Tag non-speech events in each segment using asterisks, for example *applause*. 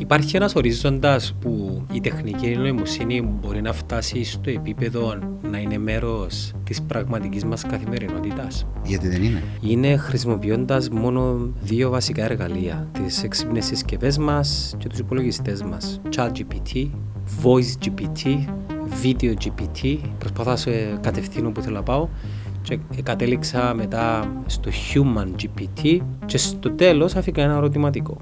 Υπάρχει ένας ορίζοντας που η τεχνική νοημοσύνη μπορεί να φτάσει στο επίπεδο να είναι μέρος της πραγματικής μας καθημερινότητας. Γιατί δεν είναι; Είναι χρησιμοποιώντας μόνο δύο βασικά εργαλεία, τις έξυπνες συσκευές μας και τους υπολογιστές μας. ChatGPT, Voice GPT, Video GPT. Προσπαθώ σε κατευθύνω που θέλω να πάω και κατέληξα μετά στο Human GPT και στο τέλος άφηκα ένα ερωτηματικό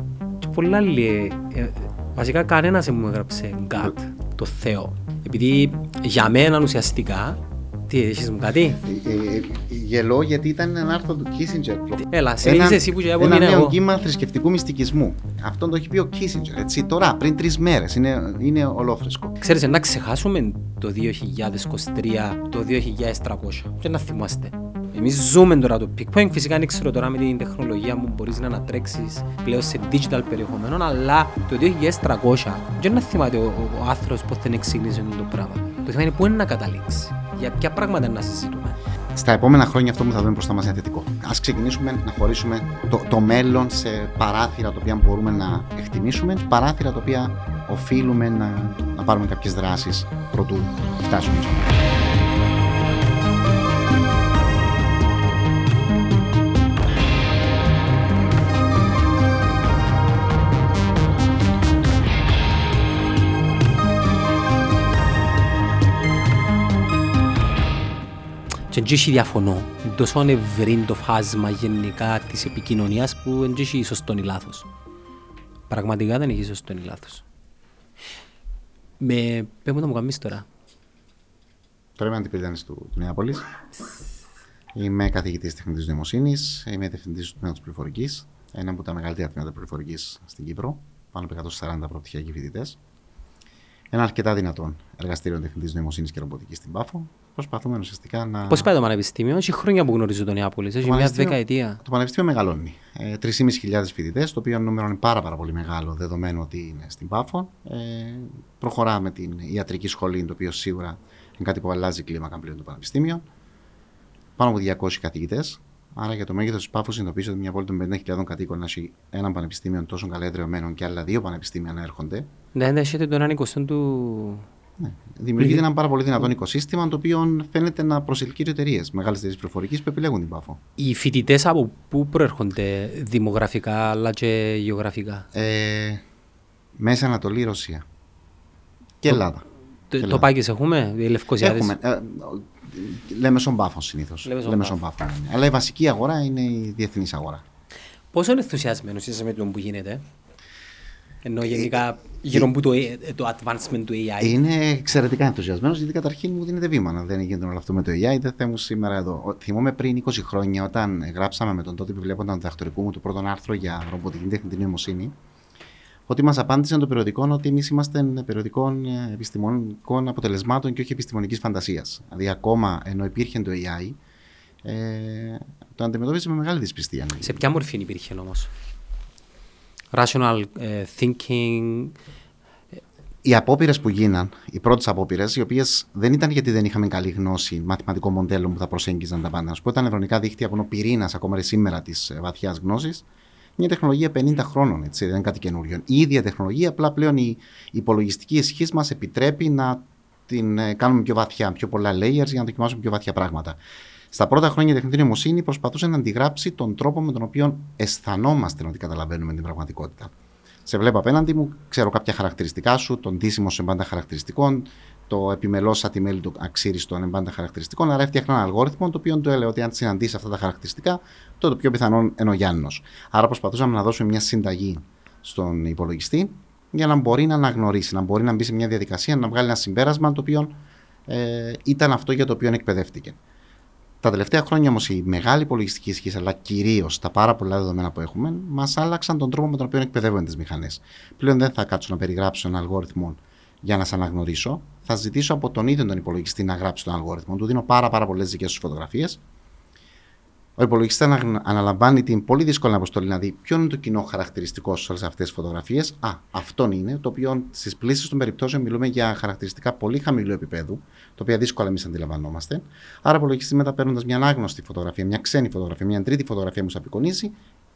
πολλά άλλοι. Ε, βασικά κανένας δεν μου έγραψε God, το Θεό. Επειδή για μένα ουσιαστικά τι, έχεις μου κάτι; Ε, ε, γελώ γιατί ήταν ένα άρθρο του Kissinger. Έλα, σε ένα, εσύ που Ένα νέο εγώ. κύμα θρησκευτικού μυστικισμού. Αυτό το έχει πει ο Kissinger, έτσι, τώρα, πριν τρεις μέρες. Είναι, είναι ολόφρεσκο. Ξέρεις, να ξεχάσουμε το 2023, το 2300 και να θυμάστε. Εμείς ζούμε τώρα το peak point. Φυσικά δεν ξέρω τώρα με την τεχνολογία μου μπορείς να ανατρέξεις πλέον σε digital περιεχομένο, αλλά το 2300 δεν να θυμάται ο, ο, ο άνθρωπος πώ δεν εξήγησε το πράγμα. Το θέμα είναι πού είναι να καταλήξεις. Για ποια πράγματα να συζητούμε. Στα επόμενα χρόνια αυτό που θα δούμε μπροστά μας είναι θετικό. Α ξεκινήσουμε να χωρίσουμε το, το μέλλον σε παράθυρα τα οποία μπορούμε να εκτιμήσουμε, παράθυρα τα οποία οφείλουμε να, να πάρουμε κάποιες δράσεις προτού φτάσουμε και δεν διαφωνώ. Είναι τόσο ευρύ το φάσμα γενικά της επικοινωνίας που δεν έχει σωστό ή λάθος. Πραγματικά δεν έχει σωστό ή λάθος. Με... Πες μου το μου κάνεις τώρα. Τώρα είμαι αντιπρίτανης του, του Νεάπολης. Είμαι καθηγητής τεχνητής νοημοσύνης, είμαι διευθυντής του τμήματος πληροφορικής, ένα από τα μεγαλύτερα τμήματα πληροφορικής στην Κύπρο, πάνω από 140 προπτυχιακοί φοιτητές. Ένα αρκετά δυνατόν εργαστήριο τεχνητής νοημοσύνης και ρομποτικής στην Πάφο. Προσπαθούμε ουσιαστικά να. Πώς πάει το Πανεπιστήμιο, έχει χρόνια που γνωρίζω τον Νεάπολης, έχει μια δεκαετία. Το Πανεπιστήμιο μεγαλώνει. Ε, 3.500 φοιτητές, το οποίο νούμερο είναι πάρα, πάρα πολύ μεγάλο δεδομένου ότι είναι στην Πάφο. Ε, προχωράμε την ιατρική σχολή, το οποίο σίγουρα είναι κάτι που αλλάζει κλίμακα πλέον το Πανεπιστήμιο. Πάνω από 200 καθηγητές, Άρα για το μέγεθος της Πάφου συνειδητοποιήσω ότι μια πόλη των 50.000 κατοίκων έχει ένα πανεπιστήμιο τόσο καλά εδρεωμένο και άλλα δύο πανεπιστήμια να έρχονται. Ναι, ναι, έχετε τον ανήκωστον του. Ναι. Δημιουργείται ένα πάρα πολύ δυνατό οικοσύστημα το οποίο φαίνεται να προσελκύει εταιρείες, μεγάλες εταιρείες πληροφορική που επιλέγουν την Πάφο. Οι φοιτητές από πού προέρχονται δημογραφικά αλλά και γεωγραφικά; Ε, Μέσα Ανατολή, Ρωσία. Και Ελλάδα. Το, το Πάκης έχουμε, οι Λευκοσιάδες; Έχουμε. Ε, λέμε στον πάφο συνήθως. Λέμε στον πάφο. Ναι. Αλλά η βασική αγορά είναι η διεθνής αγορά. Πόσο ενθουσιασμένος είσαι με το που γίνεται, ενώ γενικά γύρω από το, το advancement του AI. Είναι εξαιρετικά ενθουσιασμένος γιατί καταρχήν μου δίνεται βήμα να δεν γίνεται όλο αυτό με το AI. Δεν θα ήμουν σήμερα εδώ. Θυμόμαι πριν 20 χρόνια όταν γράψαμε με τον τότε επιβλέποντα του διδακτορικού μου το πρώτο άρθρο για ρομποτική τεχνητή νοημοσύνη ότι μας απάντησαν το περιοδικό ότι εμείς είμαστε περιοδικών ε, επιστημονικών αποτελεσμάτων και όχι επιστημονικής φαντασίας. Δηλαδή, ακόμα ενώ υπήρχε το AI, ε, το αντιμετώπιζε με μεγάλη δυσπιστία. Σε ποια μορφή υπήρχε όμως, Rational uh, thinking. Οι απόπειρες που γίναν, οι πρώτες απόπειρες, οι οποίες δεν ήταν γιατί δεν είχαμε καλή γνώση μαθηματικών μοντέλων που θα προσέγγιζαν τα πάντα. που ήταν νευρονικά δίχτυα που είναι ο πυρήνας ακόμα σήμερα της ε, βαθιάς γνώσης, μια τεχνολογία 50 χρόνων, έτσι, δεν είναι κάτι καινούριο. Η ίδια τεχνολογία, απλά πλέον η υπολογιστική ισχύ μας επιτρέπει να την ε, κάνουμε πιο βαθιά, πιο πολλά layers για να δοκιμάσουμε πιο βαθιά πράγματα. Στα πρώτα χρόνια η τεχνητή νοημοσύνη προσπαθούσε να αντιγράψει τον τρόπο με τον οποίο αισθανόμαστε ότι καταλαβαίνουμε την πραγματικότητα. Σε βλέπω απέναντι μου, ξέρω κάποια χαρακτηριστικά σου, τον τίσιμο σε μπάντα χαρακτηριστικών, το επιμελώς ατιμέλη του αξίριστων εμπάντα χαρακτηριστικών. Άρα έφτιαχνα ένα αλγόριθμο το οποίο του έλεγε ότι αν συναντήσει αυτά τα χαρακτηριστικά, τότε το πιο πιθανόν είναι ο Γιάννος. Άρα προσπαθούσαμε να δώσουμε μια συνταγή στον υπολογιστή για να μπορεί να αναγνωρίσει, να μπορεί να μπει σε μια διαδικασία, να βγάλει ένα συμπέρασμα το οποίο ε, ήταν αυτό για το οποίο εκπαιδεύτηκε. Τα τελευταία χρόνια όμως η μεγάλη υπολογιστική ισχύς, αλλά κυρίως τα πάρα πολλά δεδομένα που έχουμε, μας άλλαξαν τον τρόπο με τον οποίο εκπαιδεύονται τις μηχανές. Πλέον δεν θα κάτσω να περιγράψω ένα αλγόριθμο για να σε αναγνωρίσω, θα ζητήσω από τον ίδιο τον υπολογιστή να γράψει τον αλγόριθμο. Του δίνω πάρα, πάρα πολλές δικές τους φωτογραφίες. Ο υπολογιστής αναλαμβάνει την πολύ δύσκολη αποστολή να δει ποιο είναι το κοινό χαρακτηριστικό σε όλες αυτές τις φωτογραφίες. Α, αυτόν είναι, το οποίο στις πλήσεις των περιπτώσεων μιλούμε για χαρακτηριστικά πολύ χαμηλού επίπεδου, τα οποία δύσκολα εμείς αντιλαμβανόμαστε. Άρα, ο υπολογιστή μετά παίρνοντας μια ανάγνωστη φωτογραφία, μια ξένη φωτογραφία, μια τρίτη φωτογραφία που σου απεικονίζει,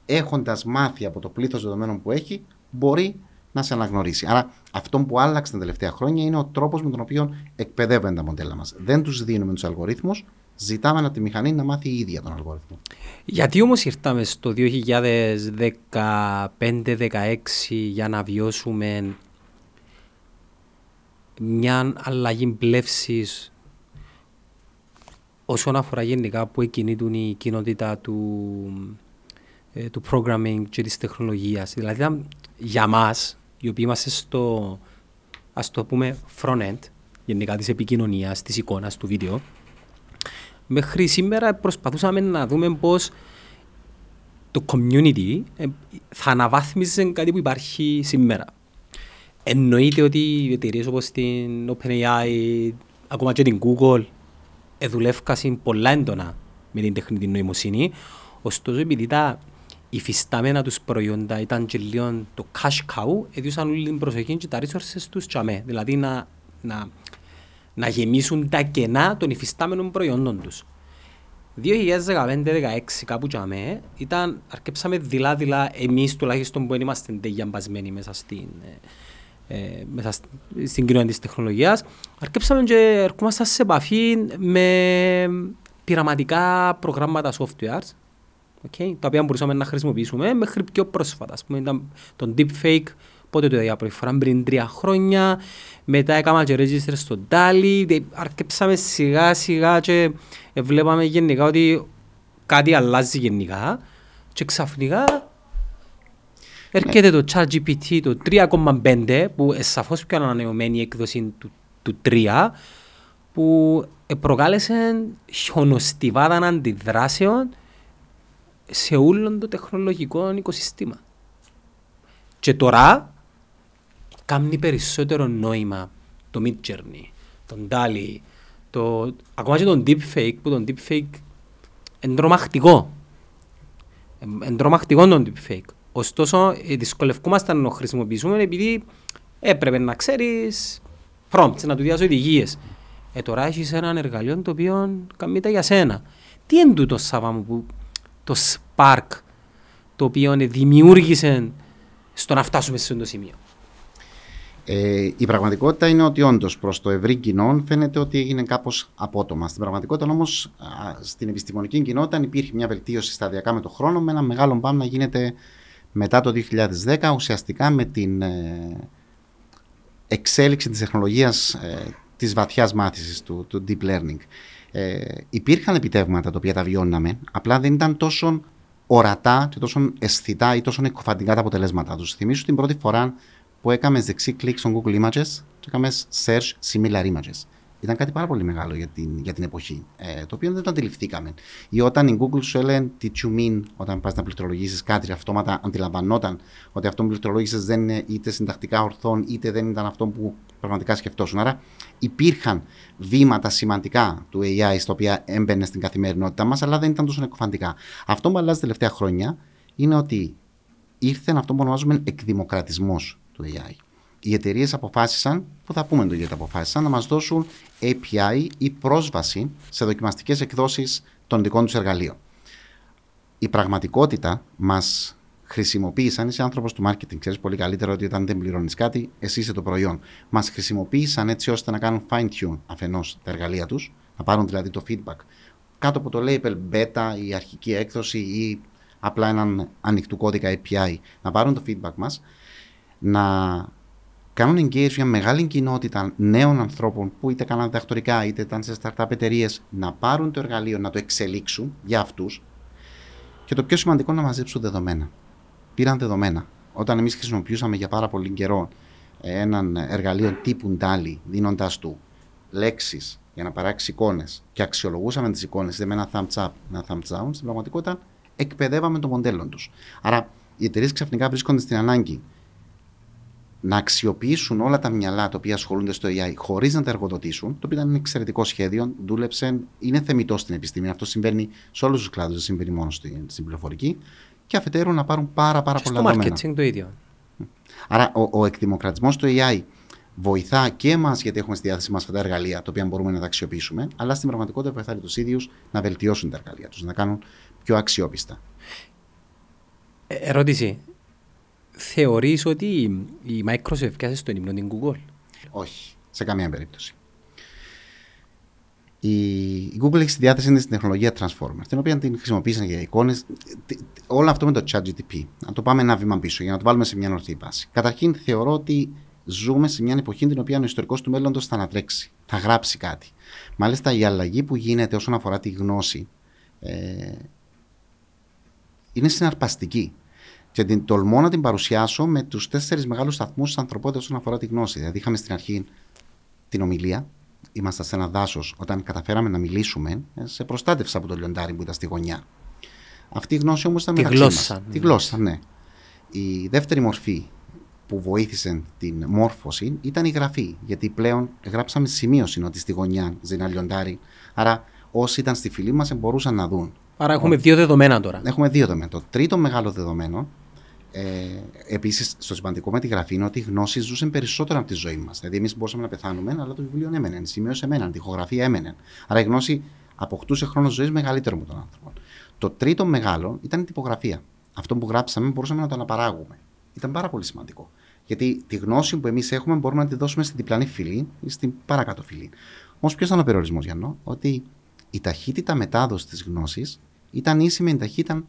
έχοντας μάθει από το πλήθος δεδομένων που έχει, μπορεί να σε αναγνωρίσει. Άρα, αυτό που άλλαξε τα τελευταία χρόνια είναι ο τρόπος με τον οποίο εκπαιδεύονται τα μοντέλα μας. Δεν τους δίνουμε τους αλγορίθμους, ζητάμε από τη μηχανή να μάθει η ίδια τον αλγόριθμο. Γιατί όμως ήρθαμε στο 2015-2016 για να βιώσουμε μια αλλαγή πλεύση όσον αφορά γενικά που εκκινήτουν η κοινότητα του, ε, του programming και της τεχνολογίας. Δηλαδή για μας, οι οποίοι είμαστε στο, ας το πούμε, front-end, γενικά της επικοινωνίας, της εικόνας, του βίντεο, μέχρι σήμερα προσπαθούσαμε να δούμε πώς το community ε, θα αναβάθμιζε κάτι που υπάρχει σήμερα. Εννοείται ότι οι εταιρείες όπως την OpenAI, ακόμα και την Google, δουλεύκασαν πολλά έντονα με την τεχνητή νοημοσύνη. Ωστόσο, επειδή τα υφιστάμενα τους προϊόντα ήταν και λίγο το cash cow, έδιωσαν όλη την προσοχή και τα resources τους τσαμέ. Δηλαδή να, να, να γεμίσουν τα κενά των υφιστάμενων προϊόντων τους. 2015-2016 κάπου τσαμέ, ήταν, αρκέψαμε δειλά-δειλά εμείς τουλάχιστον που είμαστε μπασμένοι μέσα στην, ε, μέσα στην κοινωνία της τεχνολογίας, αρκέψαμε και ερχόμαστε σε επαφή με πειραματικά προγράμματα software, okay, τα οποία μπορούσαμε να χρησιμοποιήσουμε μέχρι πιο πρόσφατα. Ας πούμε, ήταν το deepfake, πότε το είδα πρώτη φορά, πριν τρία χρόνια, μετά έκανα και register στο DALI, αρκέψαμε σιγά σιγά και βλέπαμε γενικά ότι κάτι αλλάζει γενικά και ξαφνικά Έρχεται το ChatGPT το 3.5 που είναι σαφώς πιο ανανεωμένη έκδοση του, του 3 που προκάλεσε χιονοστιβάδα αντιδράσεων σε όλο το τεχνολογικό οικοσύστημα. Και τώρα κάνει περισσότερο νόημα το Midjourney, τον DALI, το, ακόμα και τον Deepfake που τον Deepfake είναι τρομακτικό. Είναι τρομακτικό τον Deepfake. Ωστόσο, ε, δυσκολευκούμαστε να το χρησιμοποιήσουμε επειδή έπρεπε να ξέρεις prompts, να του διάσω οδηγίες. Ε, τώρα έχεις ένα εργαλείο το οποίο κάνει τα για σένα. Τι είναι τούτο, Σάβα μου, που το spark το οποίο δημιούργησε στο να φτάσουμε σε αυτό το σημείο. Ε, η πραγματικότητα είναι ότι όντως προς το ευρύ κοινό φαίνεται ότι έγινε κάπως απότομα. Στην πραγματικότητα όμως, στην επιστημονική κοινότητα υπήρχε μια βελτίωση σταδιακά με τον χρόνο, με ένα μεγάλο μπαμ να γίνεται μετά το 2010 ουσιαστικά με την ε, εξέλιξη της τεχνολογίας ε, της βαθιάς μάθησης του, του deep learning. Ε, υπήρχαν επιτεύγματα τα οποία τα βιώναμε, απλά δεν ήταν τόσο ορατά και τόσο αισθητά ή τόσο εκκοφαντικά τα αποτελέσματά τους. Θυμήσου την πρώτη φορά που έκαμε δεξί κλικ στο Google Images και έκαμε search similar images ήταν κάτι πάρα πολύ μεγάλο για την, για την εποχή, ε, το οποίο δεν το αντιληφθήκαμε. Ή όταν η Google σου έλεγε τι you mean όταν πας να πληκτρολογήσεις κάτι, αυτόματα αντιλαμβανόταν ότι αυτό που πληκτρολόγησες δεν είναι είτε συντακτικά ορθόν, είτε δεν ήταν αυτό που πραγματικά σκεφτόσουν. Άρα υπήρχαν βήματα σημαντικά του AI στα οποία έμπαινε στην καθημερινότητά μας, αλλά δεν ήταν τόσο εκοφαντικά. Αυτό που αλλάζει τα τελευταία χρόνια είναι ότι ήρθε αυτό που ονομάζουμε εκδημοκρατισμός του AI οι εταιρείες αποφάσισαν, που θα πούμε το γιατί αποφάσισαν, να μας δώσουν API ή πρόσβαση σε δοκιμαστικές εκδόσεις των δικών τους εργαλείων. Η πραγματικότητα μας χρησιμοποίησαν, είσαι άνθρωπος του marketing, ξέρεις πολύ καλύτερα ότι όταν δεν πληρώνεις κάτι, εσύ είσαι το προϊόν. Μας χρησιμοποίησαν έτσι ώστε να κάνουν fine tune αφενός τα εργαλεία τους, να πάρουν δηλαδή το feedback κάτω από το label beta, η αρχική έκδοση ή απλά έναν ανοιχτού κώδικα API, να πάρουν το feedback μας, να κάνουν engage μια μεγάλη κοινότητα νέων ανθρώπων που είτε κάναν διδακτορικά είτε ήταν σε startup εταιρείες να πάρουν το εργαλείο, να το εξελίξουν για αυτούς. Και το πιο σημαντικό να μαζέψουν δεδομένα. Πήραν δεδομένα. Όταν εμείς χρησιμοποιούσαμε για πάρα πολύ καιρό έναν εργαλείο τύπου Dali, δίνοντας του λέξεις για να παράξει εικόνες και αξιολογούσαμε τις εικόνες είτε με ένα thumbs up, ένα thumbs down, στην πραγματικότητα εκπαιδεύαμε το μοντέλο τους. Άρα οι εταιρείες ξαφνικά βρίσκονται στην ανάγκη να αξιοποιήσουν όλα τα μυαλά τα οποία ασχολούνται στο AI χωρίς να τα εργοδοτήσουν, το οποίο ήταν ένα εξαιρετικό σχέδιο, δούλεψε, είναι θεμητό στην επιστήμη. Αυτό συμβαίνει σε όλους τους κλάδους, δεν συμβαίνει μόνο στην, στην πληροφορική. Και αφετέρου να πάρουν πάρα, πάρα πολλά δεδομένα. Στο marketing το ίδιο. Άρα, ο, ο εκδημοκρατισμός του AI βοηθά και εμάς γιατί έχουμε στη διάθεση μας αυτά τα εργαλεία τα οποία μπορούμε να τα αξιοποιήσουμε, αλλά στην πραγματικότητα βοηθάει τους ίδιους να βελτιώσουν τα εργαλεία τους, να κάνουν πιο αξιόπιστα. Ε, ερώτηση θεωρείς ότι η Microsoft έφτιασε στον ύμνο την Google; Όχι, σε καμία περίπτωση. Η Google έχει στη διάθεση της τεχνολογία Transformer, την οποία την χρησιμοποίησαν για εικόνες. Όλο αυτό με το ChatGTP. Να το πάμε ένα βήμα πίσω για να το βάλουμε σε μια ορθή βάση. Καταρχήν, θεωρώ ότι ζούμε σε μια εποχή την οποία ο ιστορικός του μέλλοντος θα ανατρέξει, θα γράψει κάτι. Μάλιστα, η αλλαγή που γίνεται όσον αφορά τη γνώση ε, είναι συναρπαστική. Και την τολμώ να την παρουσιάσω με τους τέσσερις μεγάλους σταθμούς της ανθρωπότητας όσον αφορά τη γνώση. Δηλαδή, είχαμε στην αρχή την ομιλία, ήμασταν σε ένα δάσος όταν καταφέραμε να μιλήσουμε, ε, σε προστάτευσα από το λιοντάρι που ήταν στη γωνιά. Αυτή η γνώση όμως ήταν Τη μεταξύ γλώσσα. μας. Τη γλώσσα, ναι. Η δεύτερη μορφή που βοήθησε την μόρφωση ήταν η γραφή. Γιατί πλέον γράψαμε σημείωση ότι στη γωνιά ζει ένα λιοντάρι. Άρα όσοι ήταν στη φυλή μας μπορούσαν να δουν. Άρα έχουμε δύο δεδομένα τώρα. Έχουμε δύο δεδομένα. Το τρίτο μεγάλο δεδομένο, ε, επίσης στο σημαντικό με τη γραφή, είναι ότι οι γνώσεις ζούσαν περισσότερο από τη ζωή μας. Δηλαδή, εμείς μπορούσαμε να πεθάνουμε, αλλά το βιβλίο έμενε, η σημείωση έμενε, η τυχογραφία έμενε. Άρα η γνώση αποκτούσε χρόνο ζωής μεγαλύτερο από τον άνθρωπο. Το τρίτο μεγάλο ήταν η τυπογραφία. Αυτό που γράψαμε μπορούσαμε να το αναπαράγουμε. Ήταν πάρα πολύ σημαντικό. Γιατί τη γνώση που εμείς έχουμε μπορούμε να τη δώσουμε στην διπλανή φυλή ή στην παρακάτω φυλή. Όμως, ποιος ήταν ο περιορισμός, Γιάννο, ότι η ταχύτητα μετάδοσης της γνώσης ήταν ίση με την ταχύτητα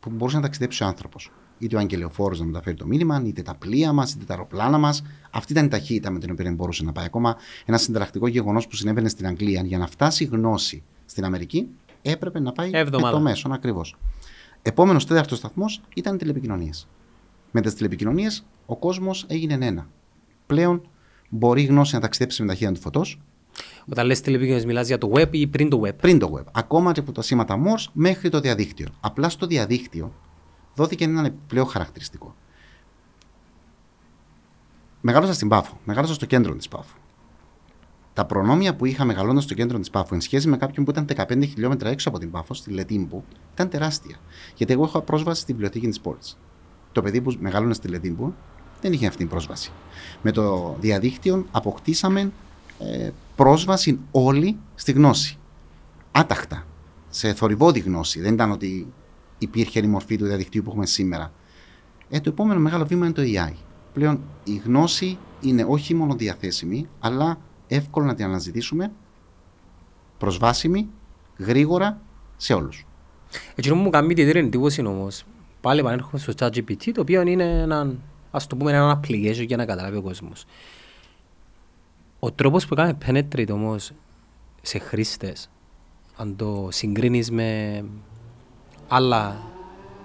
που μπορούσε να ταξιδέψει ο άνθρωπος. Είτε ο αγγελιοφόρος να μεταφέρει το μήνυμα, είτε τα πλοία μας, είτε τα αεροπλάνα μας. Αυτή ήταν η ταχύτητα με την οποία μπορούσε να πάει. Ακόμα ένα συνταρακτικό γεγονός που συνέβαινε στην Αγγλία, για να φτάσει η γνώση στην Αμερική, έπρεπε να πάει Εβδομάδα. με το μέσον ακριβώς. Επόμενος τέταρτος σταθμός ήταν οι τηλεπικοινωνίες. Με τις τηλεπικοινωνίες ο κόσμος έγινε ένα. Πλέον μπορεί η γνώση να ταξιδέψει με ταχύτητα του φωτός, Όταν λες τηλεπικοινωνίες μιλάς για το web ή πριν το web; πριν το web. Ακόμα και από τα σήματα Morse μέχρι το διαδίκτυο. Απλά στο διαδίκτυο δόθηκε ένα επιπλέον χαρακτηριστικό. Μεγάλωσα στην Πάφο, μεγάλωσα στο κέντρο της Πάφου. Τα προνόμια που είχα μεγαλώντα στο κέντρο της Πάφου εν σχέση με κάποιον που ήταν 15 χιλιόμετρα έξω από την Πάφο, στη Λετίμπου, ήταν τεράστια. Γιατί εγώ έχω πρόσβαση στη βιβλιοθήκη της πόλης. Το παιδί που μεγάλωνε στη Λετίμπου δεν είχε αυτή την πρόσβαση. Με το διαδίκτυο αποκτήσαμε ε, πρόσβαση όλοι στη γνώση. Άταχτα. Σε θορυβόδη γνώση. Δεν ήταν ότι υπήρχε η μορφή του διαδικτύου που έχουμε σήμερα. Ε, το επόμενο μεγάλο βήμα είναι το AI. Πλέον η γνώση είναι όχι μόνο διαθέσιμη, αλλά εύκολο να την αναζητήσουμε, προσβάσιμη, γρήγορα σε όλους. Έτσι μου κάνει ιδιαίτερη εντύπωση όμως. Πάλι επανέρχομαι στο ChatGPT, το οποίο είναι ένα, ας το πούμε, ένα application για να καταλάβει ο κόσμος. Ο τρόπος που κάνει penetrate όμως σε χρήστες, αν το συγκρίνεις με άλλα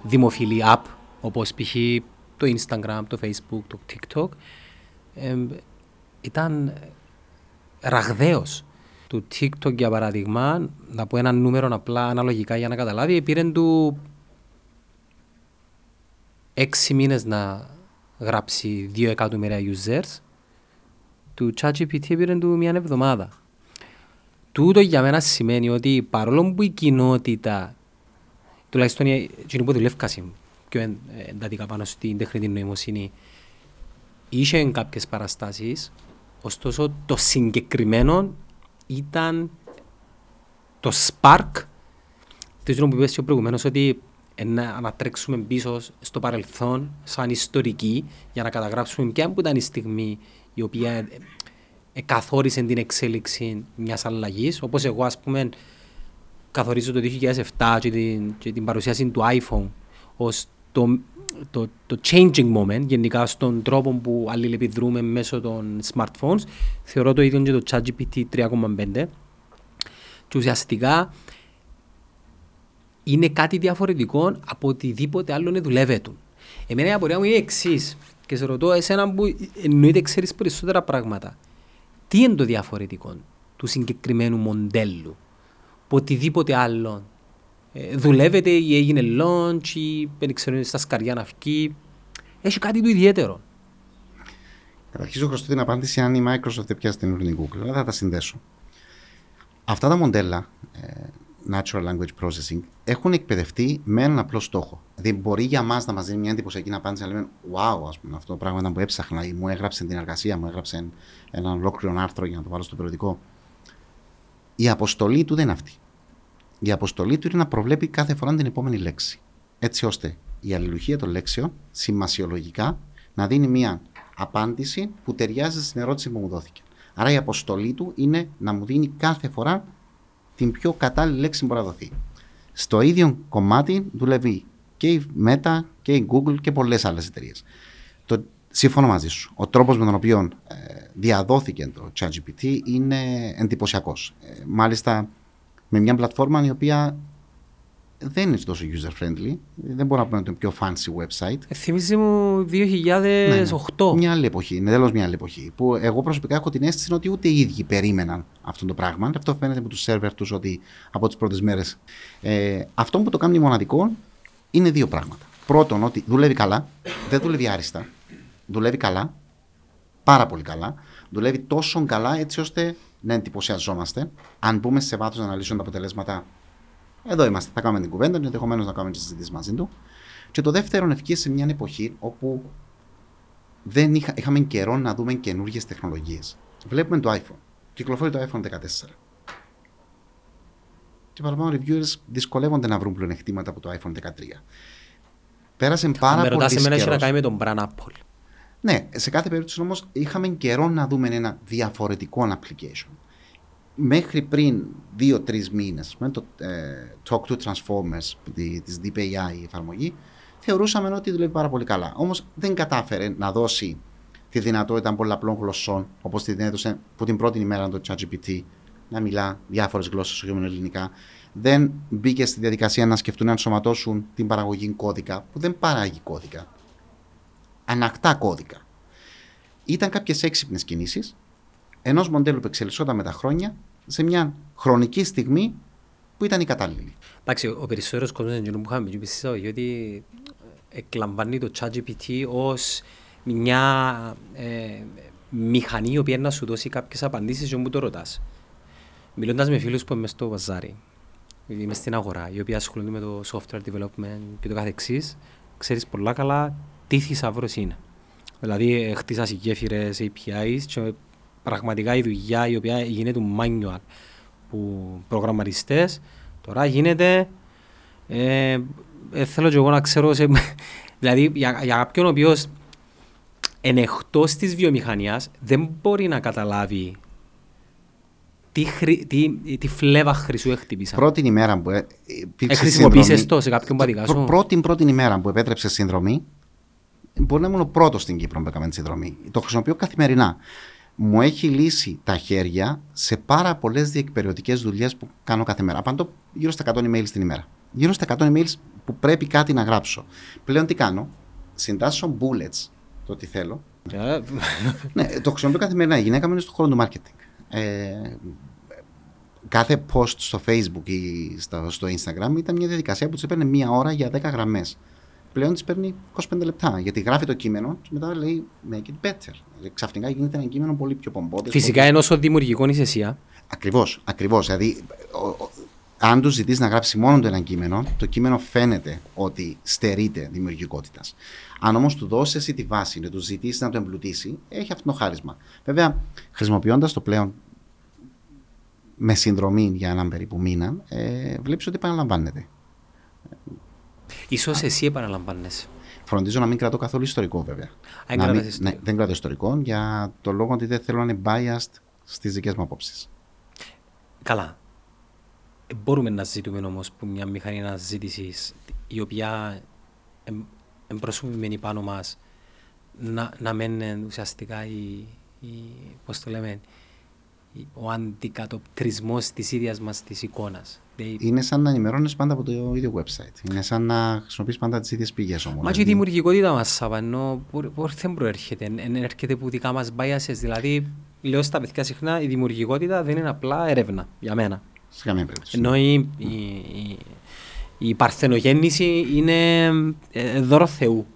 δημοφιλή app, όπως π.χ. το Instagram, το Facebook, το TikTok, εμ, ήταν ραγδαίος. Του TikTok για παράδειγμα, να πω ένα νούμερο απλά αναλογικά για να καταλάβει, πήρε του έξι μήνες να γράψει δύο εκατομμύρια users, του ChatGPT πήρε του μια εβδομάδα. Τούτο για μένα σημαίνει ότι παρόλο που η κοινότητα, τουλάχιστον οι εκείνοι που δουλεύκασαν πιο εν- εντατικά πάνω στην τεχνητή νοημοσύνη, είχε κάποιες παραστάσεις, ωστόσο το συγκεκριμένο ήταν το spark το που είπες και προηγουμένως ότι ε, να ανατρέξουμε πίσω στο παρελθόν σαν ιστορική για να καταγράψουμε ποια που ήταν η στιγμή η οποία ε, ε, καθόρισε την εξέλιξη μιας αλλαγής. Όπως εγώ ας πούμε καθορίζω το 2007 και την, και την παρουσίαση του iPhone ως το, το, το changing moment γενικά στον τρόπο που αλληλεπιδρούμε μέσω των smartphones θεωρώ το ίδιο και το ChatGPT 3.5 και ουσιαστικά είναι κάτι διαφορετικό από οτιδήποτε άλλο δουλεύεται. Εμένα η απορία μου είναι εξής. Και σε ρωτώ εσένα που εννοείται ξέρεις περισσότερα πράγματα. Τι είναι το διαφορετικό του συγκεκριμένου μοντέλου; Από οτιδήποτε άλλο. Ε, δουλεύεται ή έγινε launch ή δεν ξέρω είναι στα σκαριά να βγει. Έχει κάτι του ιδιαίτερο. Καταρχήν, σου χρωστώ την απάντηση αν η Microsoft δεν πιάσει την ουρνή Google. αλλά θα τα συνδέσω. Αυτά τα μοντέλα ε, Natural Language Processing έχουν εκπαιδευτεί με έναν απλό στόχο. Δηλαδή, μπορεί για μας να μας δίνει μια εντυπωσιακή απάντηση να λέμε Wow, ας πούμε, αυτό το πράγμα ήταν που έψαχνα ή μου έγραψε την εργασία, μου έγραψε ένα ολόκληρο άρθρο για να το βάλω στο περιοδικό. Η αποστολή του δεν είναι αυτή. Η αποστολή του είναι να προβλέπει κάθε φορά την επόμενη λέξη. Έτσι ώστε η αλληλουχία των λέξεων σημασιολογικά να δίνει μια απάντηση που ταιριάζει στην ερώτηση που μου δόθηκε. Άρα η αποστολή του είναι να μου δίνει κάθε φορά την πιο κατάλληλη λέξη που μπορεί να δοθεί. Στο ίδιο κομμάτι δουλεύει και η Meta και η Google και πολλές άλλες εταιρείες. Σύμφωνα μαζί σου. Ο τρόπος με τον οποίο ε, διαδόθηκε το ChatGPT είναι εντυπωσιακός. Ε, μάλιστα με μια πλατφόρμα η οποία δεν είναι τόσο user friendly. Δεν μπορώ να πω είναι το πιο fancy website. Ε, θυμίζει μου 2008. Ναι, ναι. Μια άλλη εποχή. Είναι τέλο μια άλλη εποχή. Που εγώ προσωπικά έχω την αίσθηση ότι ούτε οι ίδιοι περίμεναν αυτό το πράγμα. Αυτό φαίνεται από τους σερβερ τους ότι από τις πρώτες μέρες. Ε, αυτό που το κάνει μοναδικό είναι δύο πράγματα. Πρώτον, ότι δουλεύει καλά. Δεν δουλεύει άριστα. Δουλεύει καλά. Πάρα πολύ καλά. Δουλεύει τόσο καλά έτσι ώστε να εντυπωσιαζόμαστε. Αν μπούμε σε βάθος να αναλύσουμε τα αποτελέσματα εδώ είμαστε. Θα κάνουμε την κουβέντα και ενδεχομένως να κάνουμε τι συζητήσει μαζί του. Και το δεύτερο, ευκαιρία σε μια εποχή όπου δεν είχα, είχαμε καιρό να δούμε καινούργιες τεχνολογίες. Βλέπουμε το iPhone. Κυκλοφορεί το iPhone 14. Και παραπάνω reviewers δυσκολεύονται να βρουν πλεονεκτήματα από το iPhone 13. Πέρασε πάρα πολύ. Με ρωτάς εμένα έχει να κάνει με τον brand Apple. Ναι, σε κάθε περίπτωση όμως είχαμε καιρό να δούμε ένα διαφορετικό application μέχρι πριν δύο-τρεις μήνες, με το ε, Talk to Transformers, τη DPAI εφαρμογή, θεωρούσαμε ότι δουλεύει πάρα πολύ καλά. Όμως δεν κατάφερε να δώσει τη δυνατότητα πολλαπλών γλωσσών, όπως την έδωσε που την πρώτη ημέρα το ChatGPT, να μιλά διάφορες γλώσσες, όχι μόνο ελληνικά. Δεν μπήκε στη διαδικασία να σκεφτούν να ενσωματώσουν την παραγωγή κώδικα, που δεν παράγει κώδικα. Ανακτά κώδικα. Ήταν κάποιες έξυπνες κινήσεις ενός μοντέλου που εξελισσόταν με τα χρόνια σε μια χρονική στιγμή που ήταν η κατάλληλη. Εντάξει, ο περισσότερος κόσμος δεν που είχαμε πει στην ότι εκλαμβάνει το ChatGPT ως μια ε, μηχανή η οποία να σου δώσει κάποιες απαντήσεις και μου το ρωτάς. Μιλώντας με φίλους που είμαι στο βαζάρι, είμαι στην αγορά, οι οποίοι ασχολούνται με το software development και το καθεξής, ξέρεις πολλά καλά τι θησαυρό είναι. Δηλαδή, ε, χτίσα γέφυρε APIs και πραγματικά η δουλειά η οποία γίνεται manual που προγραμματιστές τώρα γίνεται ε, ε, θέλω και εγώ να ξέρω σε, *laughs* δηλαδή για, για κάποιον ο οποίος είναι εκτός της βιομηχανίας δεν μπορεί να καταλάβει τι, χρη, τι, τι φλέβα χρυσού έχτυπησα. Πρώτη ημέρα που ε, χρησιμοποίησες το σε κάποιον πατικά σου; Πρώτη, πρώτη ημέρα που επέτρεψε συνδρομή, μπορεί να ήμουν ο πρώτος στην Κύπρο που έκαμε τη συνδρομή. Το χρησιμοποιώ καθημερινά μου έχει λύσει τα χέρια σε πάρα πολλές διεκπεριωτικές δουλειές που κάνω κάθε μέρα. Απαντώ γύρω στα 100 emails την ημέρα. Γύρω στα 100 emails που πρέπει κάτι να γράψω. Πλέον τι κάνω, συντάσσω bullets, το τι θέλω. ναι, το χρησιμοποιώ καθημερινά. Η γυναίκα μου είναι στον χώρο του marketing. Ε, κάθε post στο facebook ή στο, στο instagram ήταν μια διαδικασία που του έπαιρνε μία ώρα για 10 γραμμές πλέον της παίρνει 25 λεπτά. Γιατί γράφει το κείμενο και μετά λέει make it better. Ξαφνικά γίνεται ένα κείμενο πολύ πιο πομπόδε. Φυσικά ενώ ο δημιουργικό είσαι εσύ. Ακριβώς. Ακριβώς. Δηλαδή, αν τους ζητήσει να γράψει μόνο το ένα κείμενο, το κείμενο φαίνεται ότι στερείται δημιουργικότητας. Αν όμως του δώσεις εσύ τη βάση και τους ζητήσεις να το εμπλουτίσει, έχει αυτό το χάρισμα. Βέβαια, χρησιμοποιώντας το πλέον με συνδρομή για έναν περίπου μήνα, ε, βλέπεις ότι επαναλαμβάνεται. Ίσως εσύ επαναλαμβάνεσαι. Φροντίζω να μην κρατώ καθόλου ιστορικό βέβαια. να μην, ναι, δεν κρατώ ιστορικό για το λόγο ότι δεν θέλω να είναι biased στις δικές μου απόψεις. Καλά. Ε, μπορούμε να ζητούμε όμως που μια μηχανή αναζήτησης η οποία εμπροσωπημένη πάνω μας να, να μένει ουσιαστικά η, η, πώς το λέμε, ο αντικατοπτρισμός της ίδιας μας της εικόνα. Είναι σαν να ενημερώνεις πάντα από το ίδιο website. Είναι σαν να χρησιμοποιείς πάντα τις ίδιες πηγές όμως. Μα και η δημιουργικότητα μας, Σάβα, ενώ δεν προέρχεται. Δεν έρχεται από δικά μας biases. Δηλαδή, λέω στα παιδιά συχνά, η δημιουργικότητα δεν είναι απλά έρευνα για μένα. Σε καμία περίπτωση. Ενώ η, η, η, η παρθενογέννηση είναι ε, δώρο Θεού.